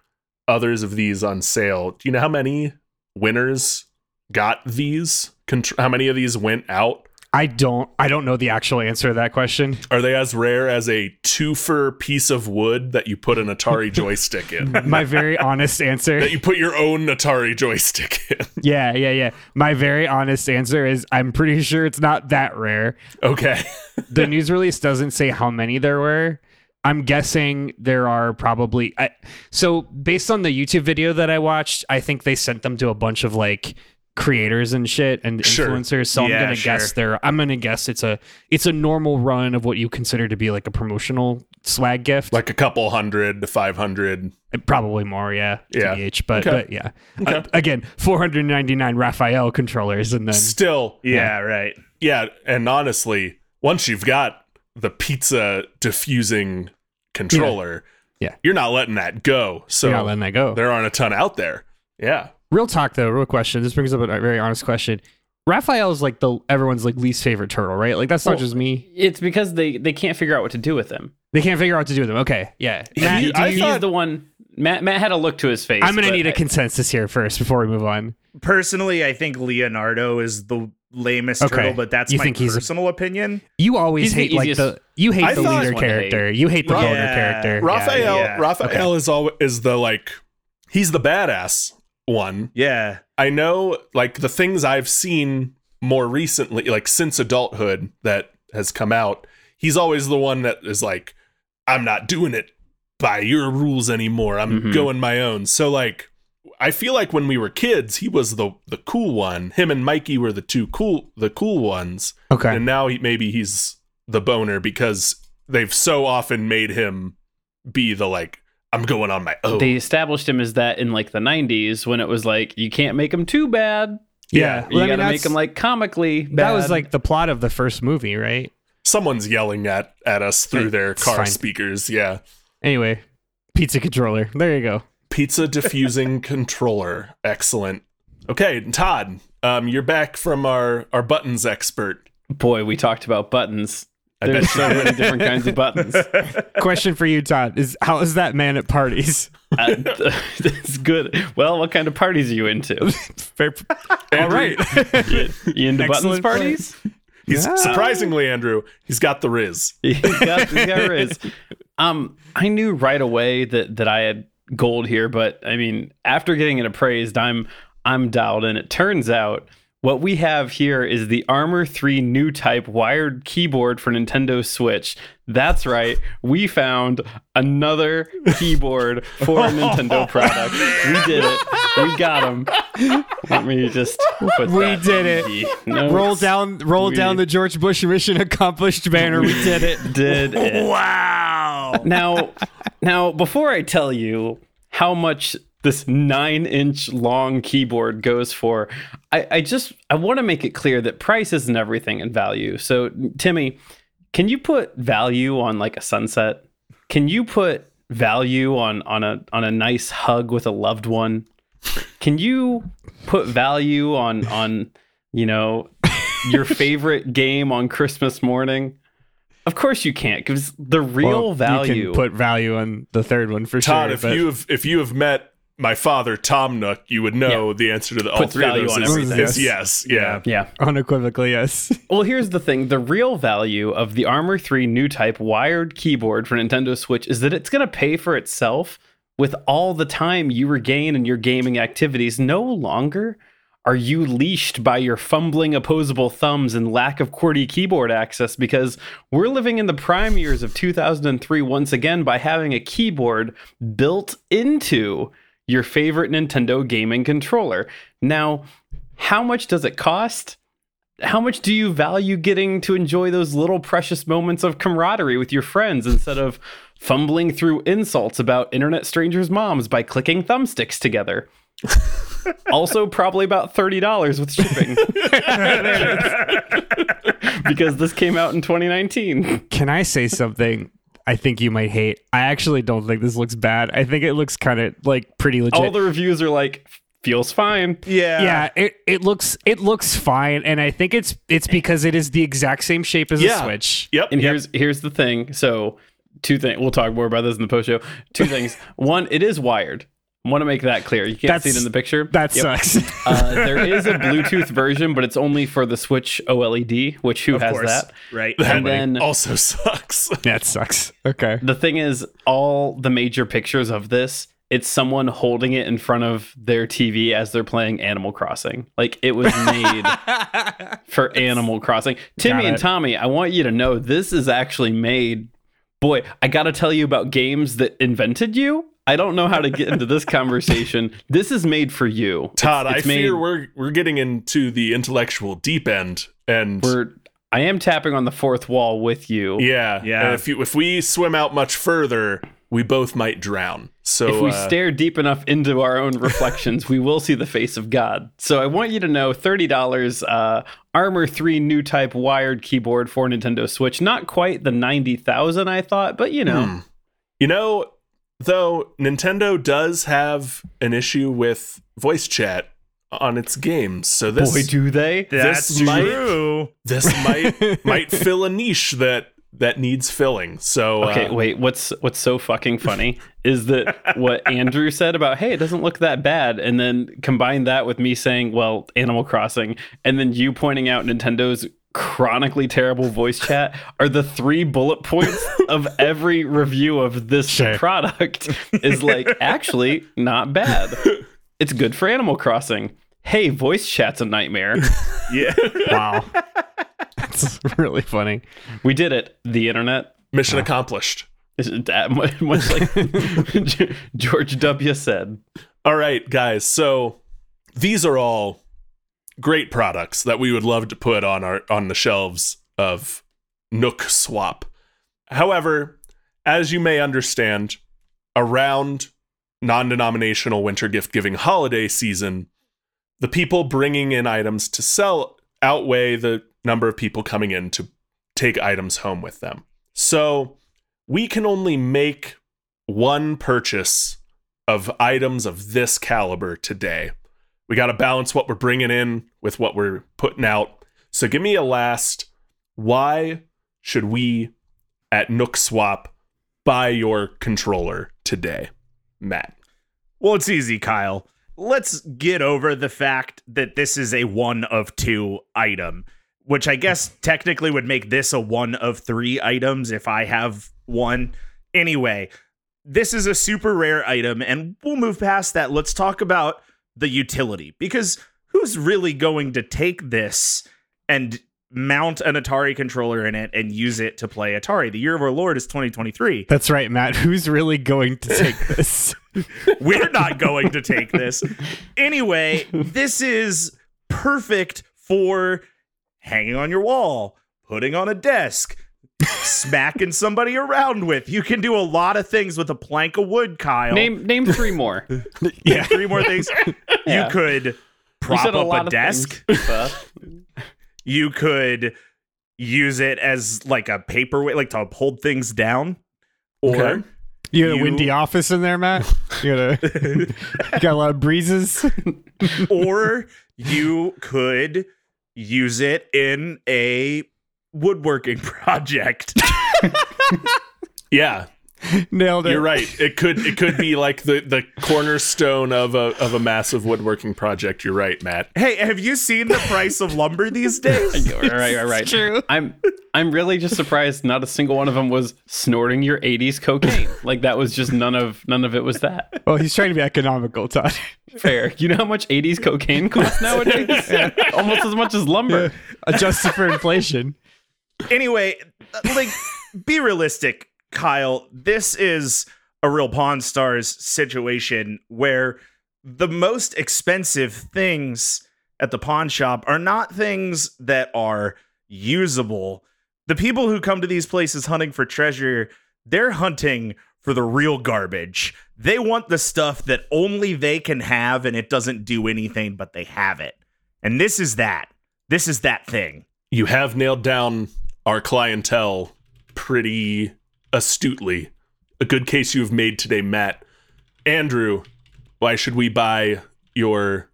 others of these on sale. Do you know how many winners got these? How many of these went out? I don't I don't know the actual answer to that question. Are they as rare as a twofer piece of wood that you put an Atari <laughs> joystick in? My very honest answer. that you put your own Atari joystick in. Yeah, yeah, yeah. My very honest answer is I'm pretty sure it's not that rare. Okay. <laughs> the news release doesn't say how many there were. I'm guessing there are probably. I, so based on the YouTube video that I watched, I think they sent them to a bunch of like creators and shit and Sure. influencers. So I'm gonna sure. guess there. I'm gonna guess it's a it's a normal run of what you consider to be like a promotional swag gift. like a couple hundred to 500. probably more, yeah. Yeah. TBH, but Okay. but yeah. Okay. Uh, again, 499 Raphael controllers, and then Still, Yeah, right. yeah. And honestly, once you've got the pizza diffusing controller, Yeah. you're not letting that go. So you're not letting that go. there aren't a ton out there. Yeah. Real talk though, real question. This brings up a very honest question. Raphael is like the everyone's like least favorite turtle, right? Like that's not just me. It's because they they can't figure out what to do with him. They can't figure out what to do with them. Okay, yeah. Matt, He- I he's thought- the one. Matt Matt had a look to his face. I'm gonna need a I- consensus here first before we move on. Personally, I think Leonardo is the lamest Okay. turtle, but that's You my think he's a- personal opinion. You always He's the hate like the you hate I the leader One to character. You hate the Ra- loner Yeah. character. Raphael, yeah. Raphael is always is the like he's the badass one. Yeah. I know like the things I've seen more recently, like since adulthood that has come out, he's always the one that is like, I'm not doing it by your rules anymore. I'm Mhm. going my own. So like I feel like when we were kids, he was the the cool one. Him and Mikey were the two cool the cool ones. Okay. And now he maybe he's the boner because they've so often made him be the like, I'm going on my own. They established him as that in like the 90s when it was like you can't make him too bad. yeah. You Well, I mean, got to make him like comically bad. that was like the plot of the first movie, right? Someone's yelling at at us through their car fine. speakers. Yeah. Anyway, pizza controller. There you go. Pizza diffusing <laughs> controller. Excellent. Okay, Todd, um, you're back from our, our buttons expert. boy. We talked about buttons. I There's so many different kinds of buttons. <laughs> Question for you, Todd, is how is that man at parties? Uh, <laughs> That's good. Well, what kind of parties are you into? <laughs> Fair- All right. You, you into buttons Excellent point. parties? He's Yeah. surprisingly, Andrew, he's got the Riz. He's got, he's got Riz. Um, I knew right away that that I had gold here, but I mean, after getting it appraised, I'm I'm dialed in. It turns out What we have here is the Armor 3 new type wired keyboard for Nintendo Switch. That's right. We found another keyboard for a Nintendo <laughs> product. We did it. We got him. Let me just put We that did it. notes. roll down, roll We- down the George Bush mission accomplished banner. We did it. <laughs> Did it. Wow. now now before i tell you how much this nine inch long keyboard goes for. I, I just i want to make it clear that price isn't everything in value. So timmy can you put value on like a sunset? Can you put value on on a on a nice hug with a loved one? Can you put value on on you know your <laughs> favorite game on christmas morning? Of course you can't because the real Well, value You can put value on the third one for Todd, sure. if but- you have if you have met my father, Tom Nook, you would know the answer to the, all Puts three of those on is, is yes. Yeah. yeah unequivocally, yes. <laughs> Well, here's the thing the real value of the Armor 3 new type wired keyboard for Nintendo Switch is that it's going to pay for itself with all the time you regain in your gaming activities. No longer are you leashed by your fumbling opposable thumbs and lack of QWERTY keyboard access because we're living in the prime years of 2003 once again by having a keyboard built into your favorite Nintendo gaming controller. Now, how much does it cost? how much do you value getting to enjoy those little precious moments of camaraderie with your friends instead of fumbling through insults about internet strangers' moms by clicking thumbsticks together? <laughs> also, probably about $30 with shipping. <laughs> <laughs> because this came out in 2019. Can I say something? I think you might hate. I actually don't think this looks bad. I think it looks kind of like pretty legit. All the reviews are like, feels fine. Yeah. yeah, it, it looks it looks fine, and I think it's it's because it is the exact same shape as Yeah. a Switch. Yep. And here's here's the thing. So two things. We'll talk more about this in the post show. Two things. <laughs> One, it is wired. I want to make that clear. You can't see it in the picture. That Yep. sucks. Uh, <laughs> there is a Bluetooth version, but it's only for the Switch OLED, which who Of has course. that? Right. And then also <laughs> sucks. that sucks. Okay. the thing is, all the major pictures of this, it's someone holding it in front of their TV as they're playing Animal Crossing. Like it was made <laughs> for Animal Crossing. Timmy and. Tommy, I want you to know this is actually made. Boy, I got to tell you about games that invented you. I don't know how to get into this conversation. <laughs> This is made for you. Todd, It's- it's I fear we're we're getting into the intellectual deep end and we're I am tapping on the fourth wall with you. yeah. Yeah. And if you if we swim out much further, we both might drown. So if we uh, stare deep enough into our own reflections, we will see the face of God. So I want you to know $30 uh, Armor 3 new type wired keyboard for Nintendo Switch. Not quite the 90,000 I thought, but you know. Hmm. You know, though, Nintendo does have an issue with voice chat on its games. So this Boy, do they. That's This might- true. this might <laughs> might fill a niche that that needs filling. So Okay, uh, wait. What's what's so fucking funny is that <laughs> what Andrew said about hey, it doesn't look that bad, and then combine that with me saying, well, Animal Crossing, and then you pointing out Nintendo's chronically terrible voice chat are the three bullet points of every review of this Sure. product is like actually not bad. It's good for Animal Crossing. Hey, voice chat's a nightmare. Yeah. <laughs> wow. That's really funny. We did it. The internet. mission accomplished. Is it that much, <laughs> much like George W. said? All right, guys. So these are all great products that we would love to put on our on the shelves of Nook Swap. However, as you may understand, around non-denominational winter gift giving holiday season, the people bringing in items to sell outweigh the number of people coming in to take items home with them. So, we can only make one purchase of items of this caliber today. We got to balance what we're bringing in with what we're putting out. So give me a last. Why should we at Nook Swap buy your controller today, Matt? Well, it's easy, Kyle. Let's get over the fact that this is a one of two item, which I guess technically would make this a one of three items if I have one. Anyway, this is a super rare item, and we'll move past that. Let's talk about the utility because who's really going to take this and mount an Atari controller in it and use it to play Atari? The year of our Lord is 2023. That's right, Matt. Who's really going to take <laughs> this? We're not going to take this. Anyway, <laughs> this is perfect for hanging on your wall, putting on a desk, smacking somebody around with. You can do a lot of things with a plank of wood, Kyle. Name name three more. <laughs> yeah. three more things. <laughs> Yeah. You could prop said up a, lot of desk. things, <laughs> You could use it as like a paperweight, like to hold things down. Or Okay. You got a windy office in there, Matt? You got, a, you got a lot of breezes? or you could use it in a woodworking <laughs> project. <laughs> Yeah, Nailed it. you're right. It could it could be like the the cornerstone of a of a massive woodworking project. You're right, Matt. hey, have you seen the price of lumber these days? All right, all right. true. I'm I'm really just surprised not a single one of them was snorting your 80s cocaine. Like that was just none of none of it was that. Well, he's trying to be economical, Todd. Fair. You know how much 80s cocaine costs nowadays? <laughs> Almost as much as lumber. Adjusted for inflation. Anyway, uh, like be realistic, Kyle. This is a real Pawn Stars situation where the most expensive things at the pawn shop are not things that are usable. The people who come to these places hunting for treasure, they're hunting for the real garbage. They want the stuff that only they can have and it doesn't do anything but they have it. And this is that. This is that thing. You have nailed down our clientele pretty astutely. A good case you've made today, Matt. Andrew, why should we buy your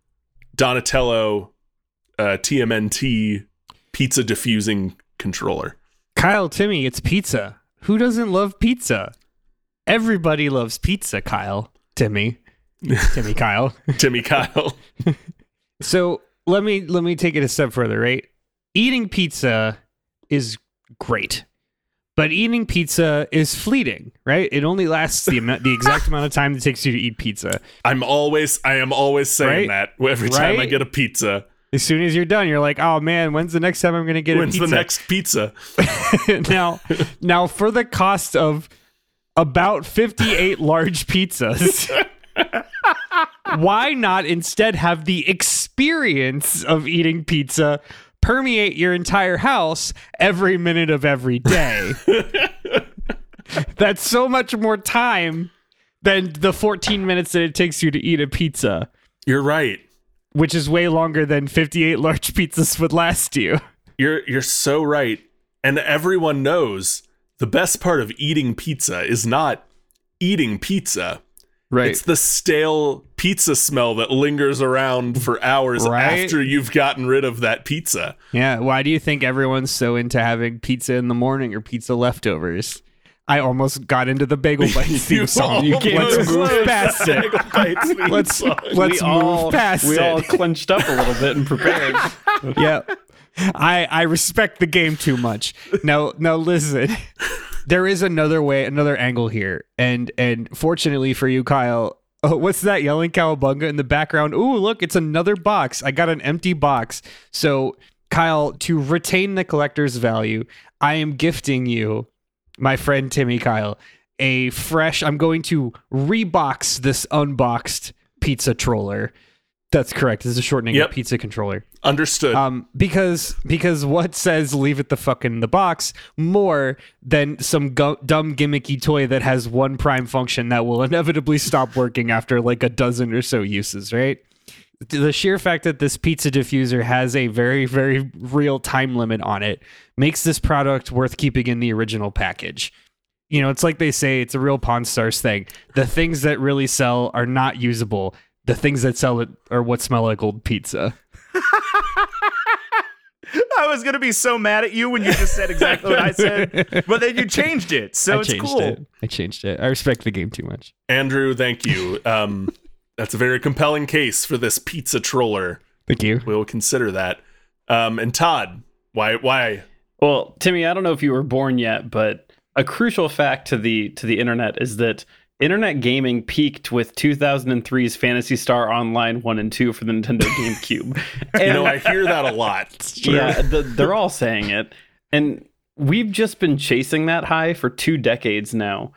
Donatello uh, TMNT pizza diffusing controller? Kyle, Timmy, it's pizza. Who doesn't love pizza? Everybody loves pizza, Kyle. Timmy. <laughs> Timmy Kyle. <laughs> Timmy Kyle. So let me let me take it a step further, right? Eating pizza is great. But eating pizza is fleeting, right? It only lasts the amount, the <laughs> exact amount of time it takes you to eat pizza. I'm always I am always saying Right? that every time I get a pizza. As soon as you're done, you're like, "Oh man, when's the next time I'm going to get When's a pizza?" the next pizza? <laughs> now, now for the cost of about 58 <laughs> large pizzas, why not instead have the experience of eating pizza permeate your entire house every minute of every day? <laughs> That's so much more time than the 14 minutes that it takes you to eat a pizza, You're right. which is way longer than 58 large pizzas would last you. You're you're so right. And everyone knows the best part of eating pizza is not eating pizza. Right. It's the stale pizza smell that lingers around for hours Right? after you've gotten rid of that pizza. Yeah, why do you think everyone's so into having pizza in the morning or pizza leftovers? I almost got into the bagel <laughs> bites theme song. You let's move past it. Let's let's we move all, past we it. all clenched up a little bit and prepared. <laughs> yeah. I I respect the game too much. Now now listen. There is another way, another angle here. And and fortunately for you, Kyle, <laughs> oh, what's that yelling cowabunga in the background? Ooh, look, it's another box. I got an empty box. So Kyle, to retain the collector's value, I am gifting you, my friend Timmy Kyle, a fresh. I'm going to rebox this unboxed pizza troller. That's correct. This is a shortening Yep. of pizza controller. Understood. Um, because because what says leave it the fuck in the box more than some gu- dumb gimmicky toy that has one prime function that will <laughs> inevitably stop working after like a dozen or so uses, right? The sheer fact that this pizza diffuser has a very very real time limit on it makes this product worth keeping in the original package. You know, it's like they say it's a real Pawn Stars thing. The things that really sell are not usable. The things that sell it are what smell like old pizza. <laughs> I was gonna be so mad at you when you just said exactly what I said, <laughs> but then you changed it, so I it's changed cool. it. I changed it. I respect the game too much. Andrew, thank you. Um, <laughs> that's a very compelling case for this pizza troller. Thank you. We'll consider that. Um, and Todd, why why Well, Timmy, I don't know if you were born yet, but a crucial fact to the to the internet is that internet gaming peaked with 2003's Phantasy Star Online 1 and 2 for the Nintendo GameCube. And, <laughs> You know, I hear that a lot. <laughs> yeah, the, they're all saying it. And we've just been chasing that high for two decades now.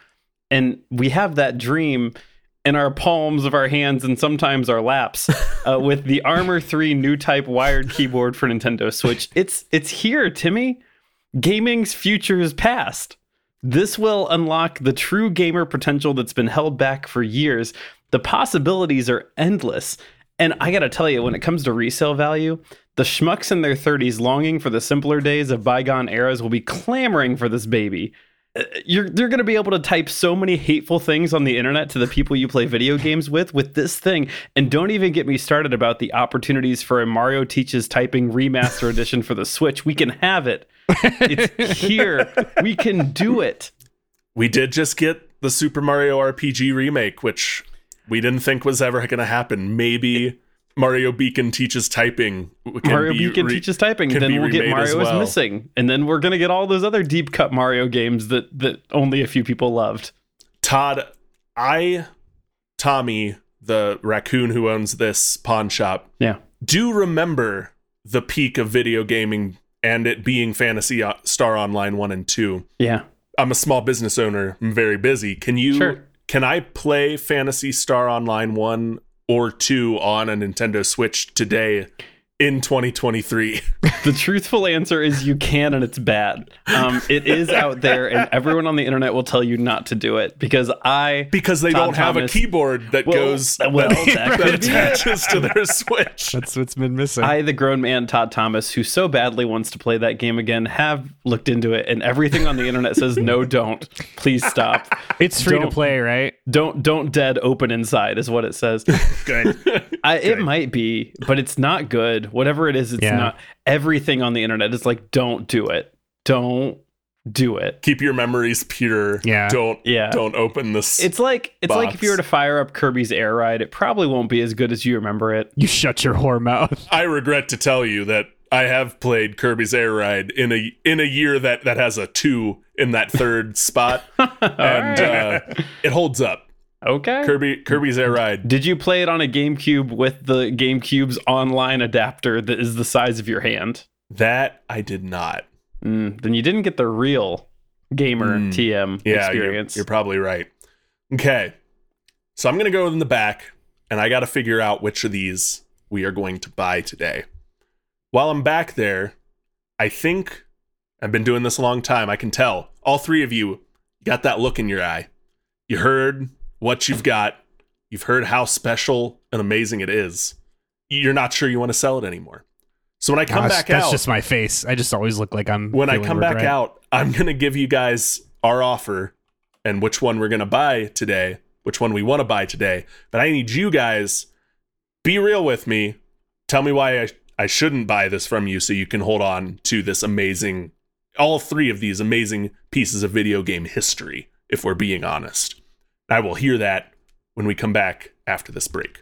And we have that dream in our palms of our hands and sometimes our laps <laughs> uh, with the Armor 3 new type wired keyboard for Nintendo Switch. It's it's here, Timmy. Gaming's future is past. This will unlock the true gamer potential that's been held back for years. The possibilities are endless. And I gotta tell you, when it comes to resale value, the schmucks in their 30s longing for the simpler days of bygone eras will be clamoring for this baby. You're, you're going to be able to type so many hateful things on the internet to the people you play video games with with this thing. And don't even get me started about the opportunities for a Mario Teaches Typing Remaster Edition for the Switch. We can have it. It's here. We can do it. We did just get the Super Mario RPG remake, which we didn't think was ever going to happen. Maybe Mario Beacon teaches typing. can Mario be Beacon re- teaches typing. Then we'll get Mario is missing, and then we're gonna get all those other deep cut Mario games that that only a few people loved. Todd, I, Tommy, the raccoon who owns this pawn shop, Yeah. do remember the peak of video gaming and it being Phantasy uh, Star Online 1 and 2. Yeah. I'm a small business owner. I'm very busy. Can you Sure. can I play Phantasy Star Online 1 or 2 on a Nintendo Switch today in 2023? <laughs> The truthful answer is you can, and it's bad. Um, it is out there, and everyone on the internet will tell you not to do it because I. Because they Todd don't have Thomas- a keyboard that Well, goes well, that, <laughs> that that could be it. attaches to their <laughs> Switch. That's what's been missing. I, the grown man Todd Thomas, who so badly wants to play that game again, have looked into it, and everything on the internet says no, don't. Please stop. it's free to don't- play, right? Don't don't dead open inside is what it says. Good. I, it might be, but it's not good. Whatever it is, it's Yeah. not. Everything on the internet is like, don't do it. Don't do it. Keep your memories pure. Yeah. Don't Yeah. don't open this. It's like it's like if you were to fire up Kirby's Air Ride, it probably won't be as good as you remember it. You shut your whore mouth. I regret to tell you that I have played Kirby's Air Ride in a in a year that that has a two in that third <laughs> spot, and uh, it holds up. Okay. Kirby Kirby's Air Ride. Did you play it on a GameCube with the GameCube's online adapter that is the size of your hand? That I did not. Mm, then you didn't get the real gamer Mm. TM Yeah, you're, you're probably right. Okay, so I'm gonna go in the back, and I got to figure out which of these we are going to buy today. While I'm back there, I think I've been doing this a long time. I can tell all three of you got that look in your eye. You heard what you've got. You've heard how special and amazing it is. You're not sure you want to sell it anymore. So when I come Gosh, back that's out, just my face. I just always look like I'm. when I come back out, I'm going to give you guys our offer and which one we're going to buy today, which one we want to buy today. But I need you guys be real with me. Tell me why I, I shouldn't buy this from you so you can hold on to this amazing, all three of these amazing pieces of video game history, if we're being honest. I will hear that when we come back after this break.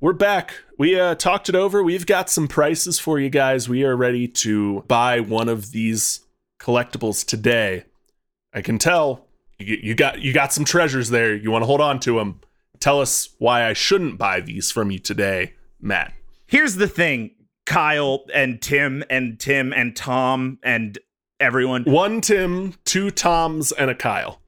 we're back. We uh, talked it over. We've got some prices for you guys. We are ready to buy one of these collectibles today. I can tell you, you got you got some treasures there. You want to hold on to them. Tell us why I shouldn't buy these from you today, Matt. Here's the thing, Kyle and Tim and Tim and Tom and everyone. One Tim, two Toms, and a Kyle.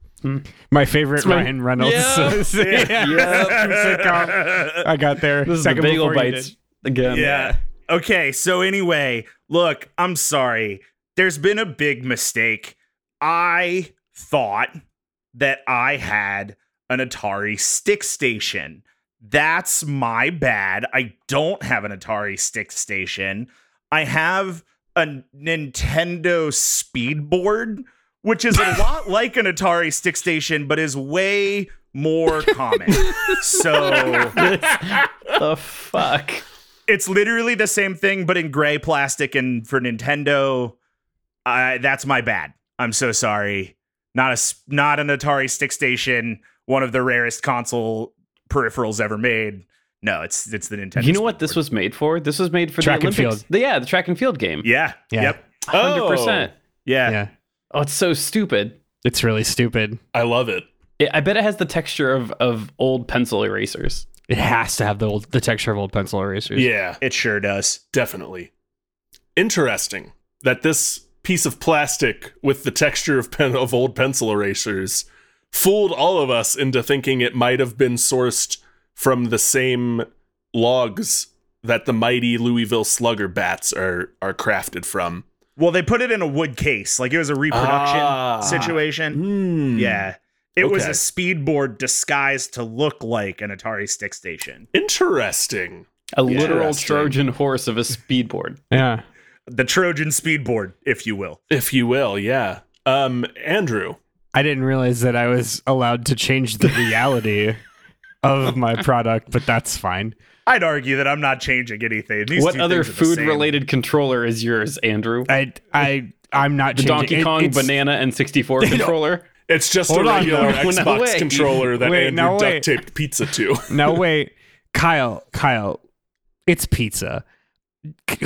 My favorite my- Ryan Reynolds. Yeah. <laughs> yeah. <laughs> sitcom oh, I got there. This is second the bagel before you bites did. again. Yeah. Okay, so anyway, look, I'm sorry. There's been a big mistake. I thought that I had an Atari Stick Station. That's my bad. I don't have an Atari Stick Station. I have a Nintendo Speedboard, which is a lot like an Atari Stick Station, but is way more common. so the fuck? it's literally the same thing, but in gray plastic. And for Nintendo, uh, that's my bad. I'm so sorry. Not a s- not an Atari Stick Station, one of the rarest console peripherals ever made. No, it's it's the Nintendo. You know what this Speedboard. was made for? This was made for Track the and Olympics. field. The- yeah, the track and field game. Yeah. Yeah. Yep. Hundred percent. Yeah. Yeah. Oh, it's so stupid. It's really stupid. I love it. It, I bet it has the texture of of old pencil erasers. It has to have the old, the texture of old pencil erasers. Yeah, It sure does. definitely. Interesting that this piece of plastic with the texture of pen of old pencil erasers fooled all of us into thinking it might have been sourced from the same logs that the mighty Louisville Slugger bats are are crafted from. Well, they put it in a wood case, like it was a reproduction Ah. situation. Hmm. Yeah. It was a speedboard disguised to look like an Atari Stick Station. Interesting. A literal Interesting. Trojan horse of a speedboard. <laughs> Yeah. The Trojan speedboard, if you will. If you will, yeah. Um, Andrew. I didn't realize that I was allowed to change the reality <laughs> of my product, but that's fine. I'd argue that I'm not changing anything. These what other things are the food same. related controller is yours, Andrew? I I I'm not The changing. Donkey Kong it's- banana and 64 <laughs> controller? It's just Hold a regular no, no Xbox way. controller that Wait, Andrew no, duct taped pizza to. <laughs> No wait, Kyle, Kyle, it's pizza.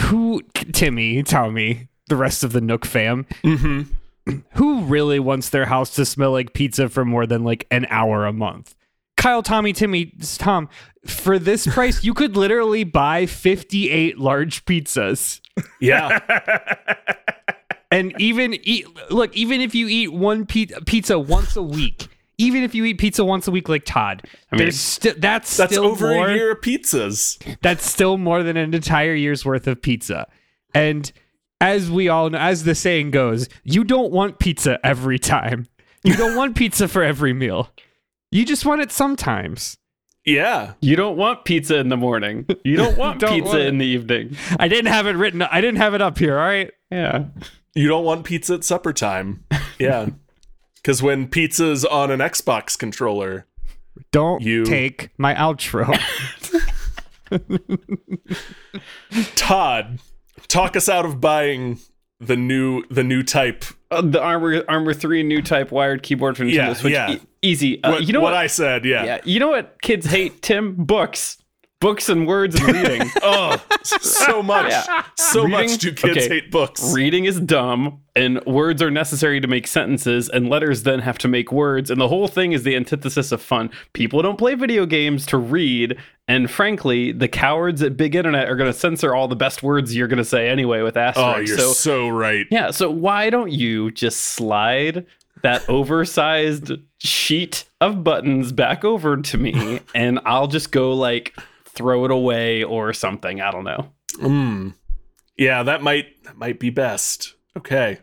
Who, Timmy, tell me, the rest of the Nook fam, mm-hmm. who really wants their house to smell like pizza for more than like an hour a month? Kyle, Tommy, Timmy, Tom, for this <laughs> price, you could literally buy 58 large pizzas. Yeah. <laughs> And even eat, look, even if you eat one pi- pizza once a week, even if you eat pizza once a week like Todd, mean, there's sti- that's, That's still over more, a year of pizzas. That's still more than an entire year's worth of pizza. And as we all know, as the saying goes, you don't want pizza every time. You don't want pizza for every meal. You just want it sometimes. Yeah. You don't want pizza in the morning. You don't <laughs> want Don't pizza want in the evening. I didn't have it written. I didn't have it up here. All right. Yeah. You don't want pizza at supper time. Yeah. <laughs> Because when pizza's on an Xbox controller, Don't You- take my outro. <laughs> Todd, talk us out of buying the new the new type. Uh, the Armor Armor 3 new type wired keyboard from Nintendo Yeah, Switch. yeah. E- easy. Uh, What, you know what, what? I said, yeah. yeah. You know what kids hate, Tim? Books. Books and words and reading. <laughs> Oh, so much. Yeah. So Reading? much do kids Okay. hate books. Reading is dumb, and words are necessary to make sentences, and letters then have to make words, and the whole thing is the antithesis of fun. People don't play video games to read, and frankly, the cowards at Big Internet are going to censor all the best words you're going to say anyway with asterisks. oh, asterisks. you're so, so, right. yeah, so why don't you just slide that oversized sheet of buttons back over to me, and I'll just go like throw it away or something. I don't know. Mm. Yeah, that might that might be best. Okay.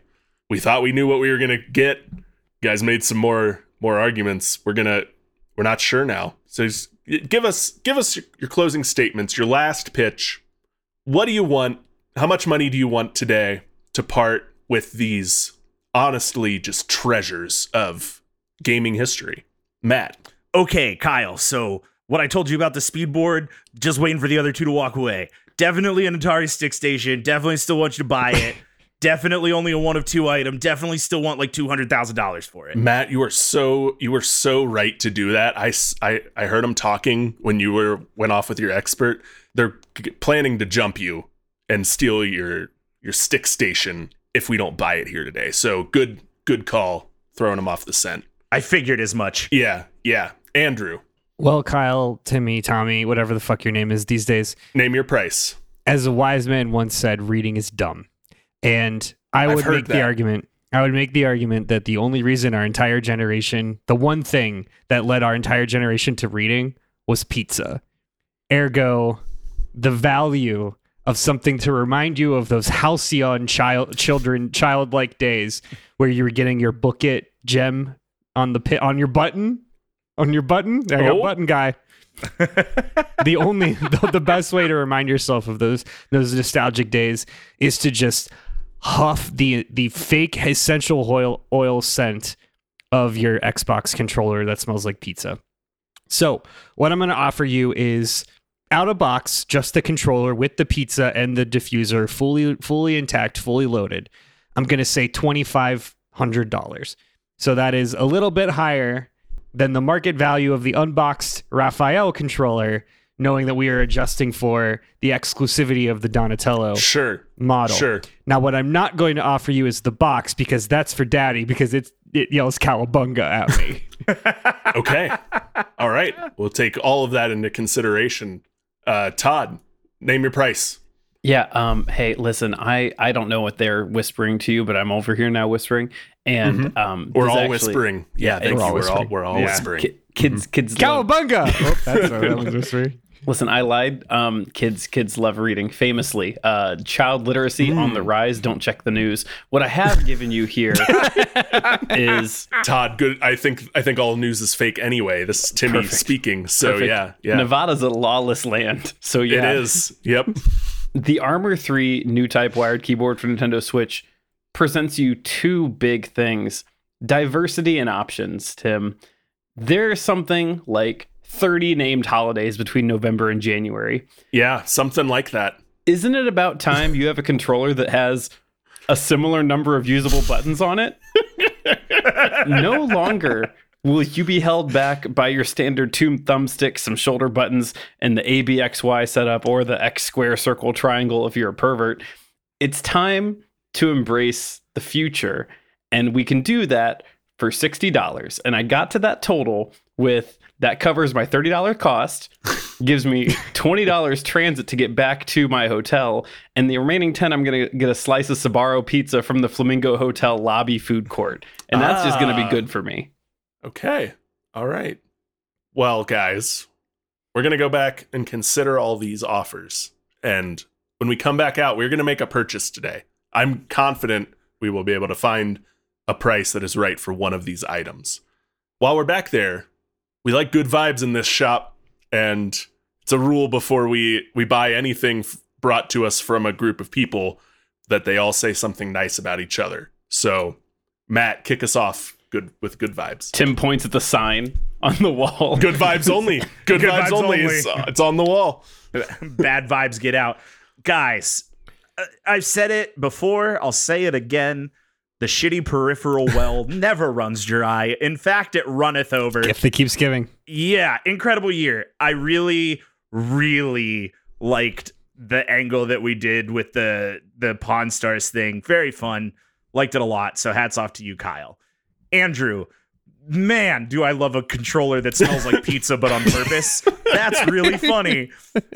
We thought we knew what we were gonna get. You guys made some more more arguments. We're gonna we're not sure now. So just give us give us your, your closing statements, your last pitch. What do you want? How much money do you want today to part with these honestly just treasures of gaming history? Matt. okay, Kyle. So what I told you about the speedboard, just waiting for the other two to walk away. Definitely an Atari Stick Station. Definitely still want you to buy it. <laughs> Definitely only a one of two item. Definitely still want like two hundred thousand dollars for it. Matt, you are so you were so right to do that. I, I I heard them talking when you were went off with your expert. They're planning to jump you and steal your your stick station if we don't buy it here today. So good good call throwing them off the scent. I figured as much. Yeah, yeah. Andrew, well, Kyle, Timmy, Tommy, whatever the fuck your name is these days, name your price. as a wise man once said, reading is dumb. And I I've would make the argument. I would make the argument that the only reason our entire generation, the one thing that led our entire generation to reading was pizza. Ergo, the value of something to remind you of those halcyon child children childlike days where you were getting your book it gem on the pit on your button on your button there you go Oh. button guy <laughs> the only the, the best way to remind yourself of those those nostalgic days is to just huff the the fake essential oil oil scent of your Xbox controller that smells like pizza. So, what I'm going to offer you is out of box, just the controller with the pizza and the diffuser fully fully intact, fully loaded. I'm going to say $2500. So that is a little bit higher than the market value of the unboxed Raphael controller, knowing that we are adjusting for the exclusivity of the Donatello Sure. model. Sure. Now, what I'm not going to offer you is the box because that's for daddy because it's it yells cowabunga at me. <laughs> Okay. all right. We'll take all of that into consideration. Uh, Todd, name your price. Yeah. Um. Hey, listen. I I don't know what they're whispering to you, but I'm over here now whispering, and um. We're all actually- whispering. Yeah, thank it's- you. We're all, we're all Yeah. whispering. Ki- kids, kids. love- cowabunga! <laughs> oh, that's that was whispering. Listen, I lied. Um, kids, kids love reading. Famously, uh, child literacy on the rise. Don't check the news. What I have given you here <laughs> is Todd, good. I think I think all news is fake anyway. This is Timmy Perfect. speaking. So Perfect. yeah, yeah. Nevada's a lawless land. So yeah, It is. Yep. <laughs> The Armor 3 new type wired keyboard for Nintendo Switch presents you two big things diversity and options, Tim. There's something like 30 named holidays between November and January. Yeah, something like that. Isn't it about time you have a controller that has a similar number of usable buttons on it? <laughs> no longer will you be held back by your standard two thumbsticks, some shoulder buttons, and the ABXY setup or the X square circle triangle if you're a pervert. It's time to embrace the future. And we can do that for $60. And I got to that total with that covers my $30 cost, <laughs> gives me $20 transit to get back to my hotel, and the remaining 10 I'm going to get a slice of Sbarro pizza from the Flamingo Hotel lobby food court. And that's just going to Ah. be good for me. Okay. All right. Well, guys, we're going to go back and consider all these offers. And when we come back out, we're going to make a purchase today. I'm confident we will be able to find a price that is right for one of these items. While we're back there, we like good vibes in this shop, and it's a rule before we we buy anything f- brought to us from a group of people that they all say something nice about each other. So, Matt, kick us off good with good vibes. Tim points at the sign on the wall. Good vibes only. <laughs> Good, Good vibes, vibes only. only. It's, uh, it's on the wall. <laughs> Bad vibes get out. Guys, uh, I've said it before, I'll say it again. The shitty peripheral <laughs> well never runs dry. In fact, it runneth over. Gift that keeps giving. Yeah, incredible year. I really, really liked the angle that we did with the the Pawn Stars thing. Very fun. Liked it a lot. So hats off to you, Kyle. Andrew, man, do I love a controller that smells like <laughs> pizza but on purpose. That's really funny.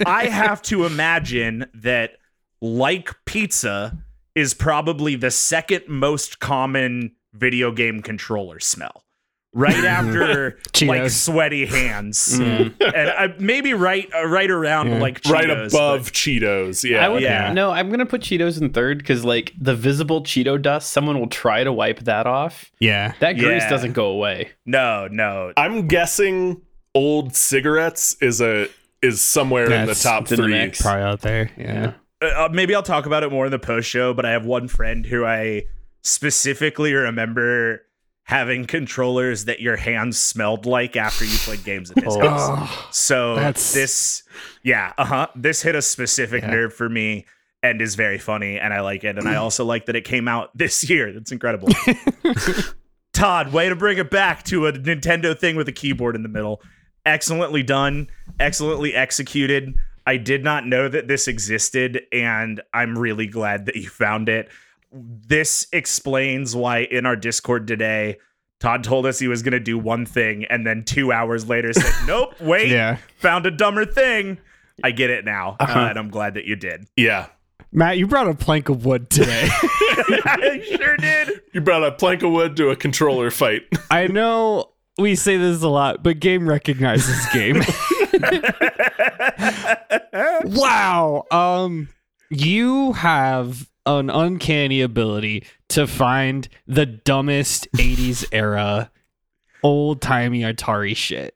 I have to imagine that like pizza is probably the second most common video game controller smell. Right after <laughs> like sweaty hands, Mm. and I, maybe right uh, right around Yeah. like Cheetos, right but- above Cheetos. Yeah. I would, Yeah. No, I'm gonna put Cheetos in third because like the visible Cheeto dust, someone will try to wipe that off. Yeah. That grease Yeah. doesn't go away. No, no, I'm guessing old cigarettes is a is somewhere in the top it's the three. Probably out there. Yeah. uh, maybe I'll talk about it more in the post show, but I have one friend who I specifically remember having controllers that your hands smelled like after you played games at his house. Oh, So That's- this, yeah, uh huh. This hit a specific Yeah. nerve for me and is very funny, and I like it. And I <clears throat> also like that it came out this year. That's incredible. <laughs> Todd, way to bring it back to a Nintendo thing with a keyboard in the middle. Excellently done, excellently executed. I did not know that this existed, and I'm really glad that you found it. This explains why in our Discord today, Todd told us he was going to do one thing, and then two hours later said, <laughs> Nope, wait, yeah. found a dumber thing. I get it now, uh, Uh-huh. and I'm glad that you did. Yeah. Matt, you brought a plank of wood today. <laughs> I sure did. You brought a plank of wood to a controller fight. <laughs> I know we say this a lot, but game recognizes game. wow. Um you have an uncanny ability to find the dumbest <laughs> 80s era old timey Atari shit.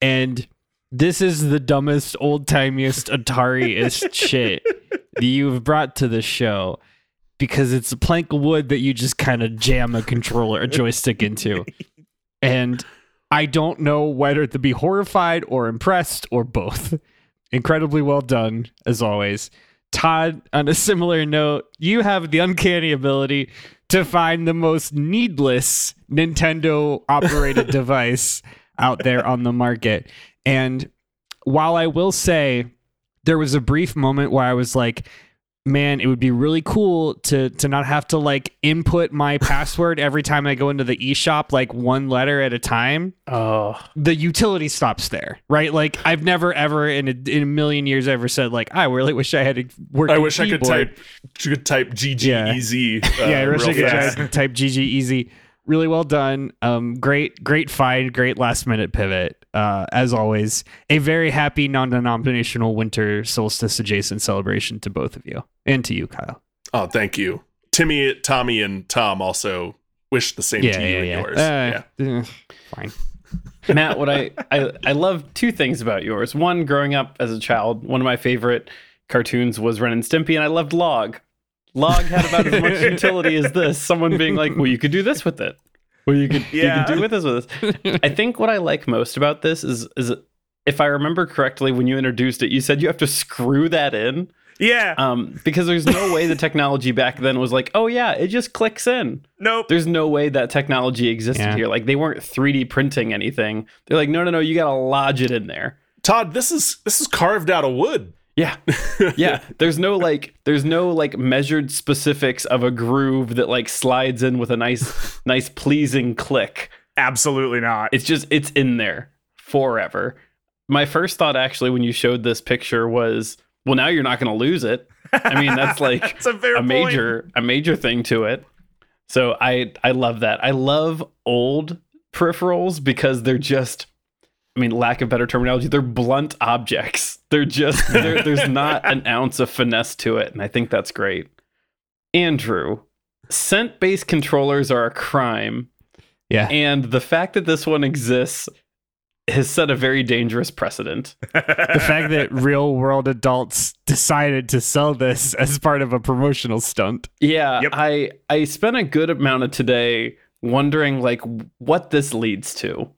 And this is the dumbest, old timiest Atari-ist <laughs> shit that you've brought to the show because it's a plank of wood that you just kind of jam a controller, a joystick into. And I don't know whether to be horrified or impressed or both. Incredibly well done, as always. Todd, on a similar note, you have the uncanny ability to find the most needless Nintendo operated <laughs> device out there on the market. And while I will say there was a brief moment where I was like, man, it would be really cool to to not have to like input my <laughs> password every time I go into the eShop like one letter at a time. Oh, The utility stops there, right? Like I've never ever in a, in a million years ever said like I really wish I had a work. I wish I could type could type GG Yeah. easy. Uh, <laughs> yeah, I wish I could fast. type, type GG easy. Really well done. Um, great, great find. Great last minute pivot. Uh, as always, a very happy non-denominational winter solstice adjacent celebration to both of you and to you, Kyle. Oh, thank you, Timmy, Tommy, and Tom. Also wish the same to you and yours. Uh, yeah. <laughs> fine. Matt, what I, I I love two things about yours. One, growing up as a child, one of my favorite cartoons was Ren and Stimpy, and I loved Log. Log had about as much <laughs> utility as this. Someone being like, "Well, you could do this with it. Well, you could Yeah. you could do with this with this." I <laughs> think what I like most about this is is if I remember correctly, when you introduced it, you said you have to screw that in. Yeah. Um, because there's no way the technology back then was like, oh yeah, it just clicks in. nope. There's no way that technology existed Yeah. here. Like they weren't 3D printing anything. They're like, no, no, no, you gotta lodge it in there. Todd, this is this is carved out of wood. Yeah. <laughs> Yeah. There's no like there's no like measured specifics of a groove that like slides in with a nice <laughs> nice pleasing click. Absolutely not. It's just it's in there forever. My first thought actually when you showed this picture was, well now you're not gonna lose it. I mean, that's <laughs> like It's a a point. major a major thing to it. So I I love that. I love old peripherals because they're just I mean, lack of better terminology, they're blunt objects. They're just <laughs> there's not an ounce of finesse to it, and I think that's great. Andrew, scent-based controllers are a crime, Yeah. and the fact that this one exists has set a very dangerous precedent. <laughs> the fact that real world adults decided to sell this as part of a promotional stunt. Yeah, Yep. I I spent a good amount of today wondering like what this leads to.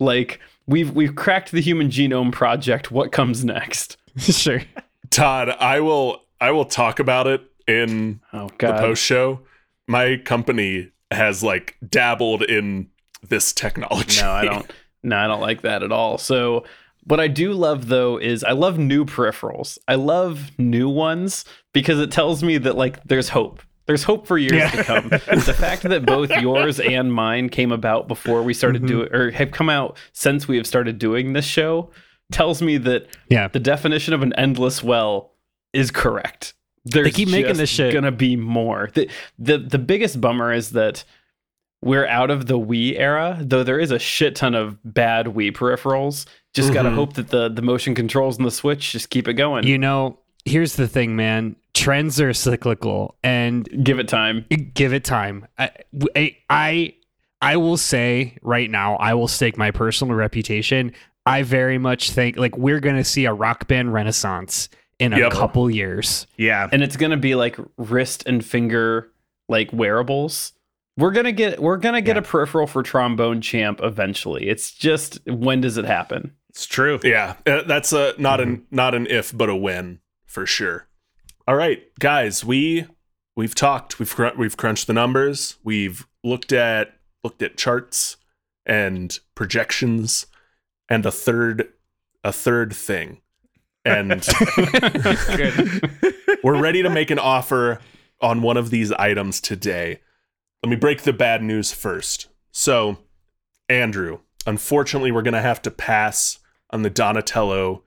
Like we've we've cracked the human genome project. What comes next? <laughs> sure. Todd, I will I will talk about it in Oh the post show. My company has like dabbled in this technology. no, I don't. No, I don't like that at all. So what I do love though is I love new peripherals. I love new ones because it tells me that like there's hope. There's hope for years Yeah. to come. <laughs> the fact that both yours and mine came about before we started Mhm. doing or have come out since we have started doing this show tells me that Yeah. the definition of an endless well is correct. There's keep making this shit. Gonna be more. The, the the biggest bummer is that we're out of the Wii era, though there is a shit ton of bad Wii peripherals. Just gotta Mhm. hope that the the motion controls and the Switch just keep it going. You know, here's the thing, man. Trends are cyclical and Give it time. give it time. I, I, I, I will say right now, I will stake my personal reputation. I very much think like we're going to see a rock band renaissance in a Yep. couple years. yeah. And it's gonna be like wrist and finger like wearables. We're gonna get we're gonna get Yeah. a peripheral for trombone champ eventually. It's just when does it happen? It's true. Yeah, uh, that's a not Mm-hmm. an not an if but a when for sure. All right, guys, we we've talked, we've cr- we've crunched the numbers, we've looked at looked at charts and projections and a third a third thing. And <laughs> <laughs> we're ready to make an offer on one of these items today. Let me break the bad news first. So, Andrew, unfortunately, we're going to have to pass on the Donatello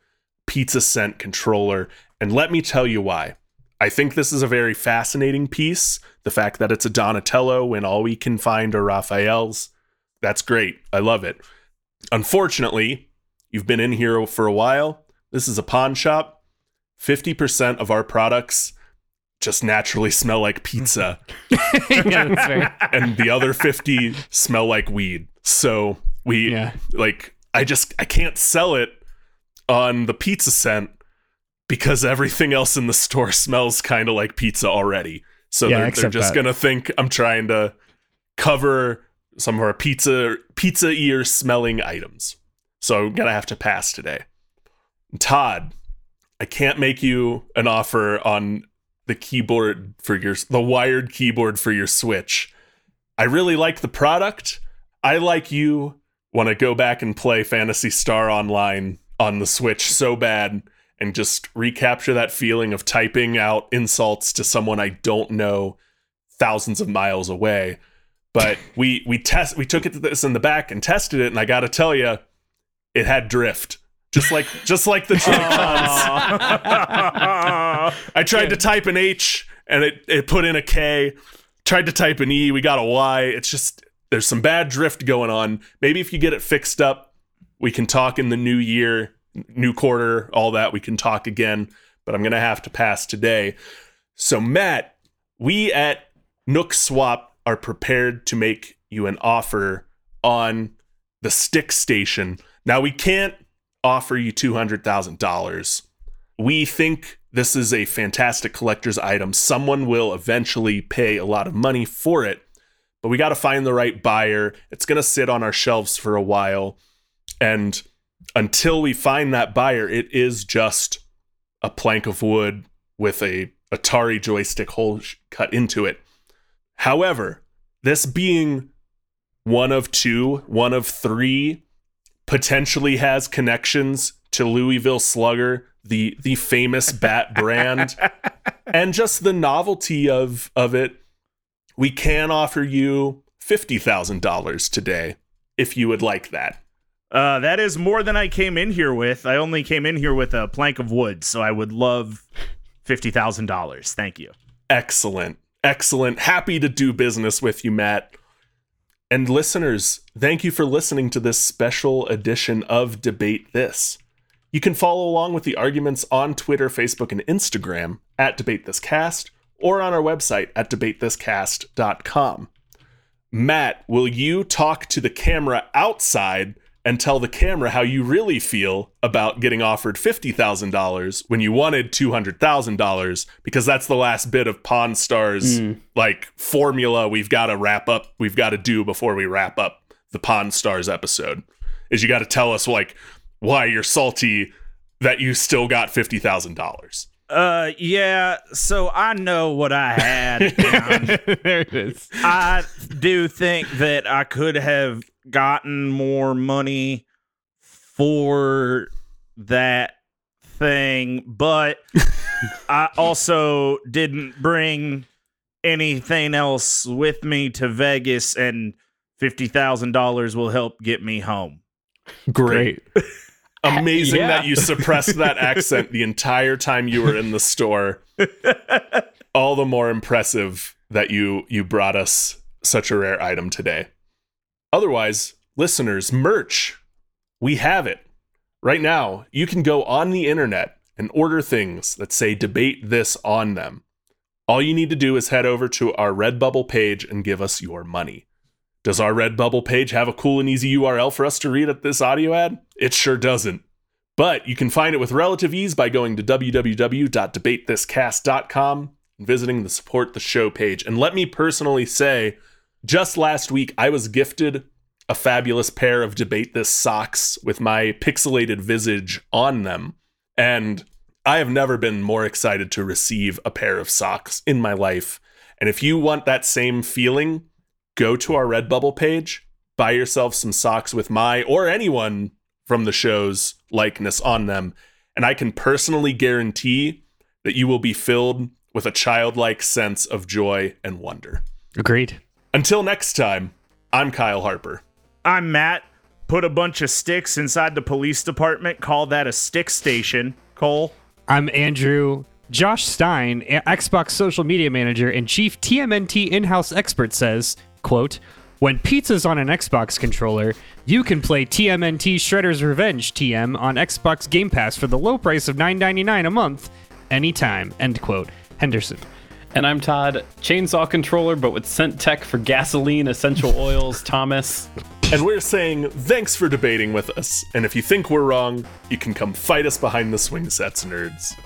Pizza Scent controller. And let me tell you why. I think this is a very fascinating piece. The fact that it's a Donatello when all we can find are Raphael's. That's great. I love it. Unfortunately, you've been in here for a while. This is a pawn shop. 50% of our products just naturally <laughs> smell like pizza, <laughs> yeah, and the other 50 smell like weed. So we Yeah. like I just I can't sell it on the pizza scent because everything else in the store <laughs> smells kind of like pizza already. So Yeah, they're, they're just that. gonna think I'm trying to cover some of our pizza pizza ear smelling items. So I'm gonna have to pass today. Todd, I can't make you an offer on the keyboard for your the wired keyboard for your Switch. I really like the product. I like you want to go back and play Phantasy Star Online on the Switch so bad and just recapture that feeling of typing out insults to someone I don't know thousands of miles away. But <laughs> we we test we took it to this in the back and tested it, and I got to tell you, it had drift, just like <laughs> just like the Joy Cons. <laughs> I tried to type an H and it, it put in a K. Tried to type an E, we got a Y. It's just there's some bad drift going on. Maybe if you get it fixed up, we can talk in the new year, new quarter, all that. We can talk again. But I'm gonna have to pass today. So Matt, we at Nook Swap are prepared to make you an offer on the stick station. Now we can't offer you two hundred thousand dollars we think this is a fantastic collector's item. Someone will eventually pay a lot of money for it, but we got to find the right buyer. It's going to sit on our shelves for a while. And until we find that buyer, it is just a plank of wood with a Atari joystick hole sh- cut into it. However, this being one of two, one of three, potentially has connections to Louisville Slugger, the the famous bat <laughs> brand, and just the novelty of of it. We can offer you fifty thousand dollars today if you would like that. Uh, that is more than I came in here with. I only came in here with a plank of wood, so I would love fifty thousand dollars. Thank you. Excellent. Excellent. Happy to do business with you, Matt. And listeners, thank you for listening to this special edition of Debate This. You can follow along with the arguments on Twitter, Facebook, and Instagram at DebateThisCast or on our website at debatethiscast.com. Matt, will you talk to the camera outside and tell the camera how you really feel about getting offered $50,000 when you wanted $200,000 because that's the last bit of Pawn Stars like formula we've got to wrap up, we've got to do before we wrap up the Pawn Stars episode. Is you got to tell us like why you're salty that you still got $50,000. Uh, yeah. So I know what I had. <laughs> there it is. I do think that I could have gotten more money for that thing, but <laughs> I also didn't bring anything else with me to Vegas, and fifty thousand dollars will help get me home. Great. <laughs> Amazing Yeah. that you suppressed that accent the entire time you were in the store. <laughs> All the more impressive that you you brought us such a rare item today. Otherwise, listeners, merch, we have it. Right now, you can go on the internet and order things that say debate this on them. All you need to do is head over to our Redbubble page and give us your money. Does our Redbubble page have a cool and easy URL for us to read at this audio ad? It sure doesn't. But you can find it with relative ease by going to www.debatethiscast.com and visiting the support the show page. And let me personally say, just last week I was gifted a fabulous pair of Debate This socks with my pixelated visage on them. And I have never been more excited to receive a pair of socks in my life. And if you want that same feeling, go to our Redbubble page, buy yourself some socks with my or anyone from the show's likeness on them, and I can personally guarantee that you will be filled with a childlike sense of joy and wonder. Agreed. Until next time, I'm Kyle Harper. I'm Matt. Put a bunch of sticks inside the police department. Call that a stick station. Cole. I'm Andrew. Josh Stein, Xbox social media manager and chief TMNT in-house expert says, quote, when pizza's on an Xbox controller, you can play TMNT Shredder's Revenge TM on Xbox Game Pass for the low price of $9.99 a month anytime. End quote. Henderson. And I'm Todd, chainsaw controller, but with scent tech for gasoline, essential <laughs> oils, Thomas. And we're saying thanks for debating with us. And if you think we're wrong, you can come fight us behind the swing sets, nerds.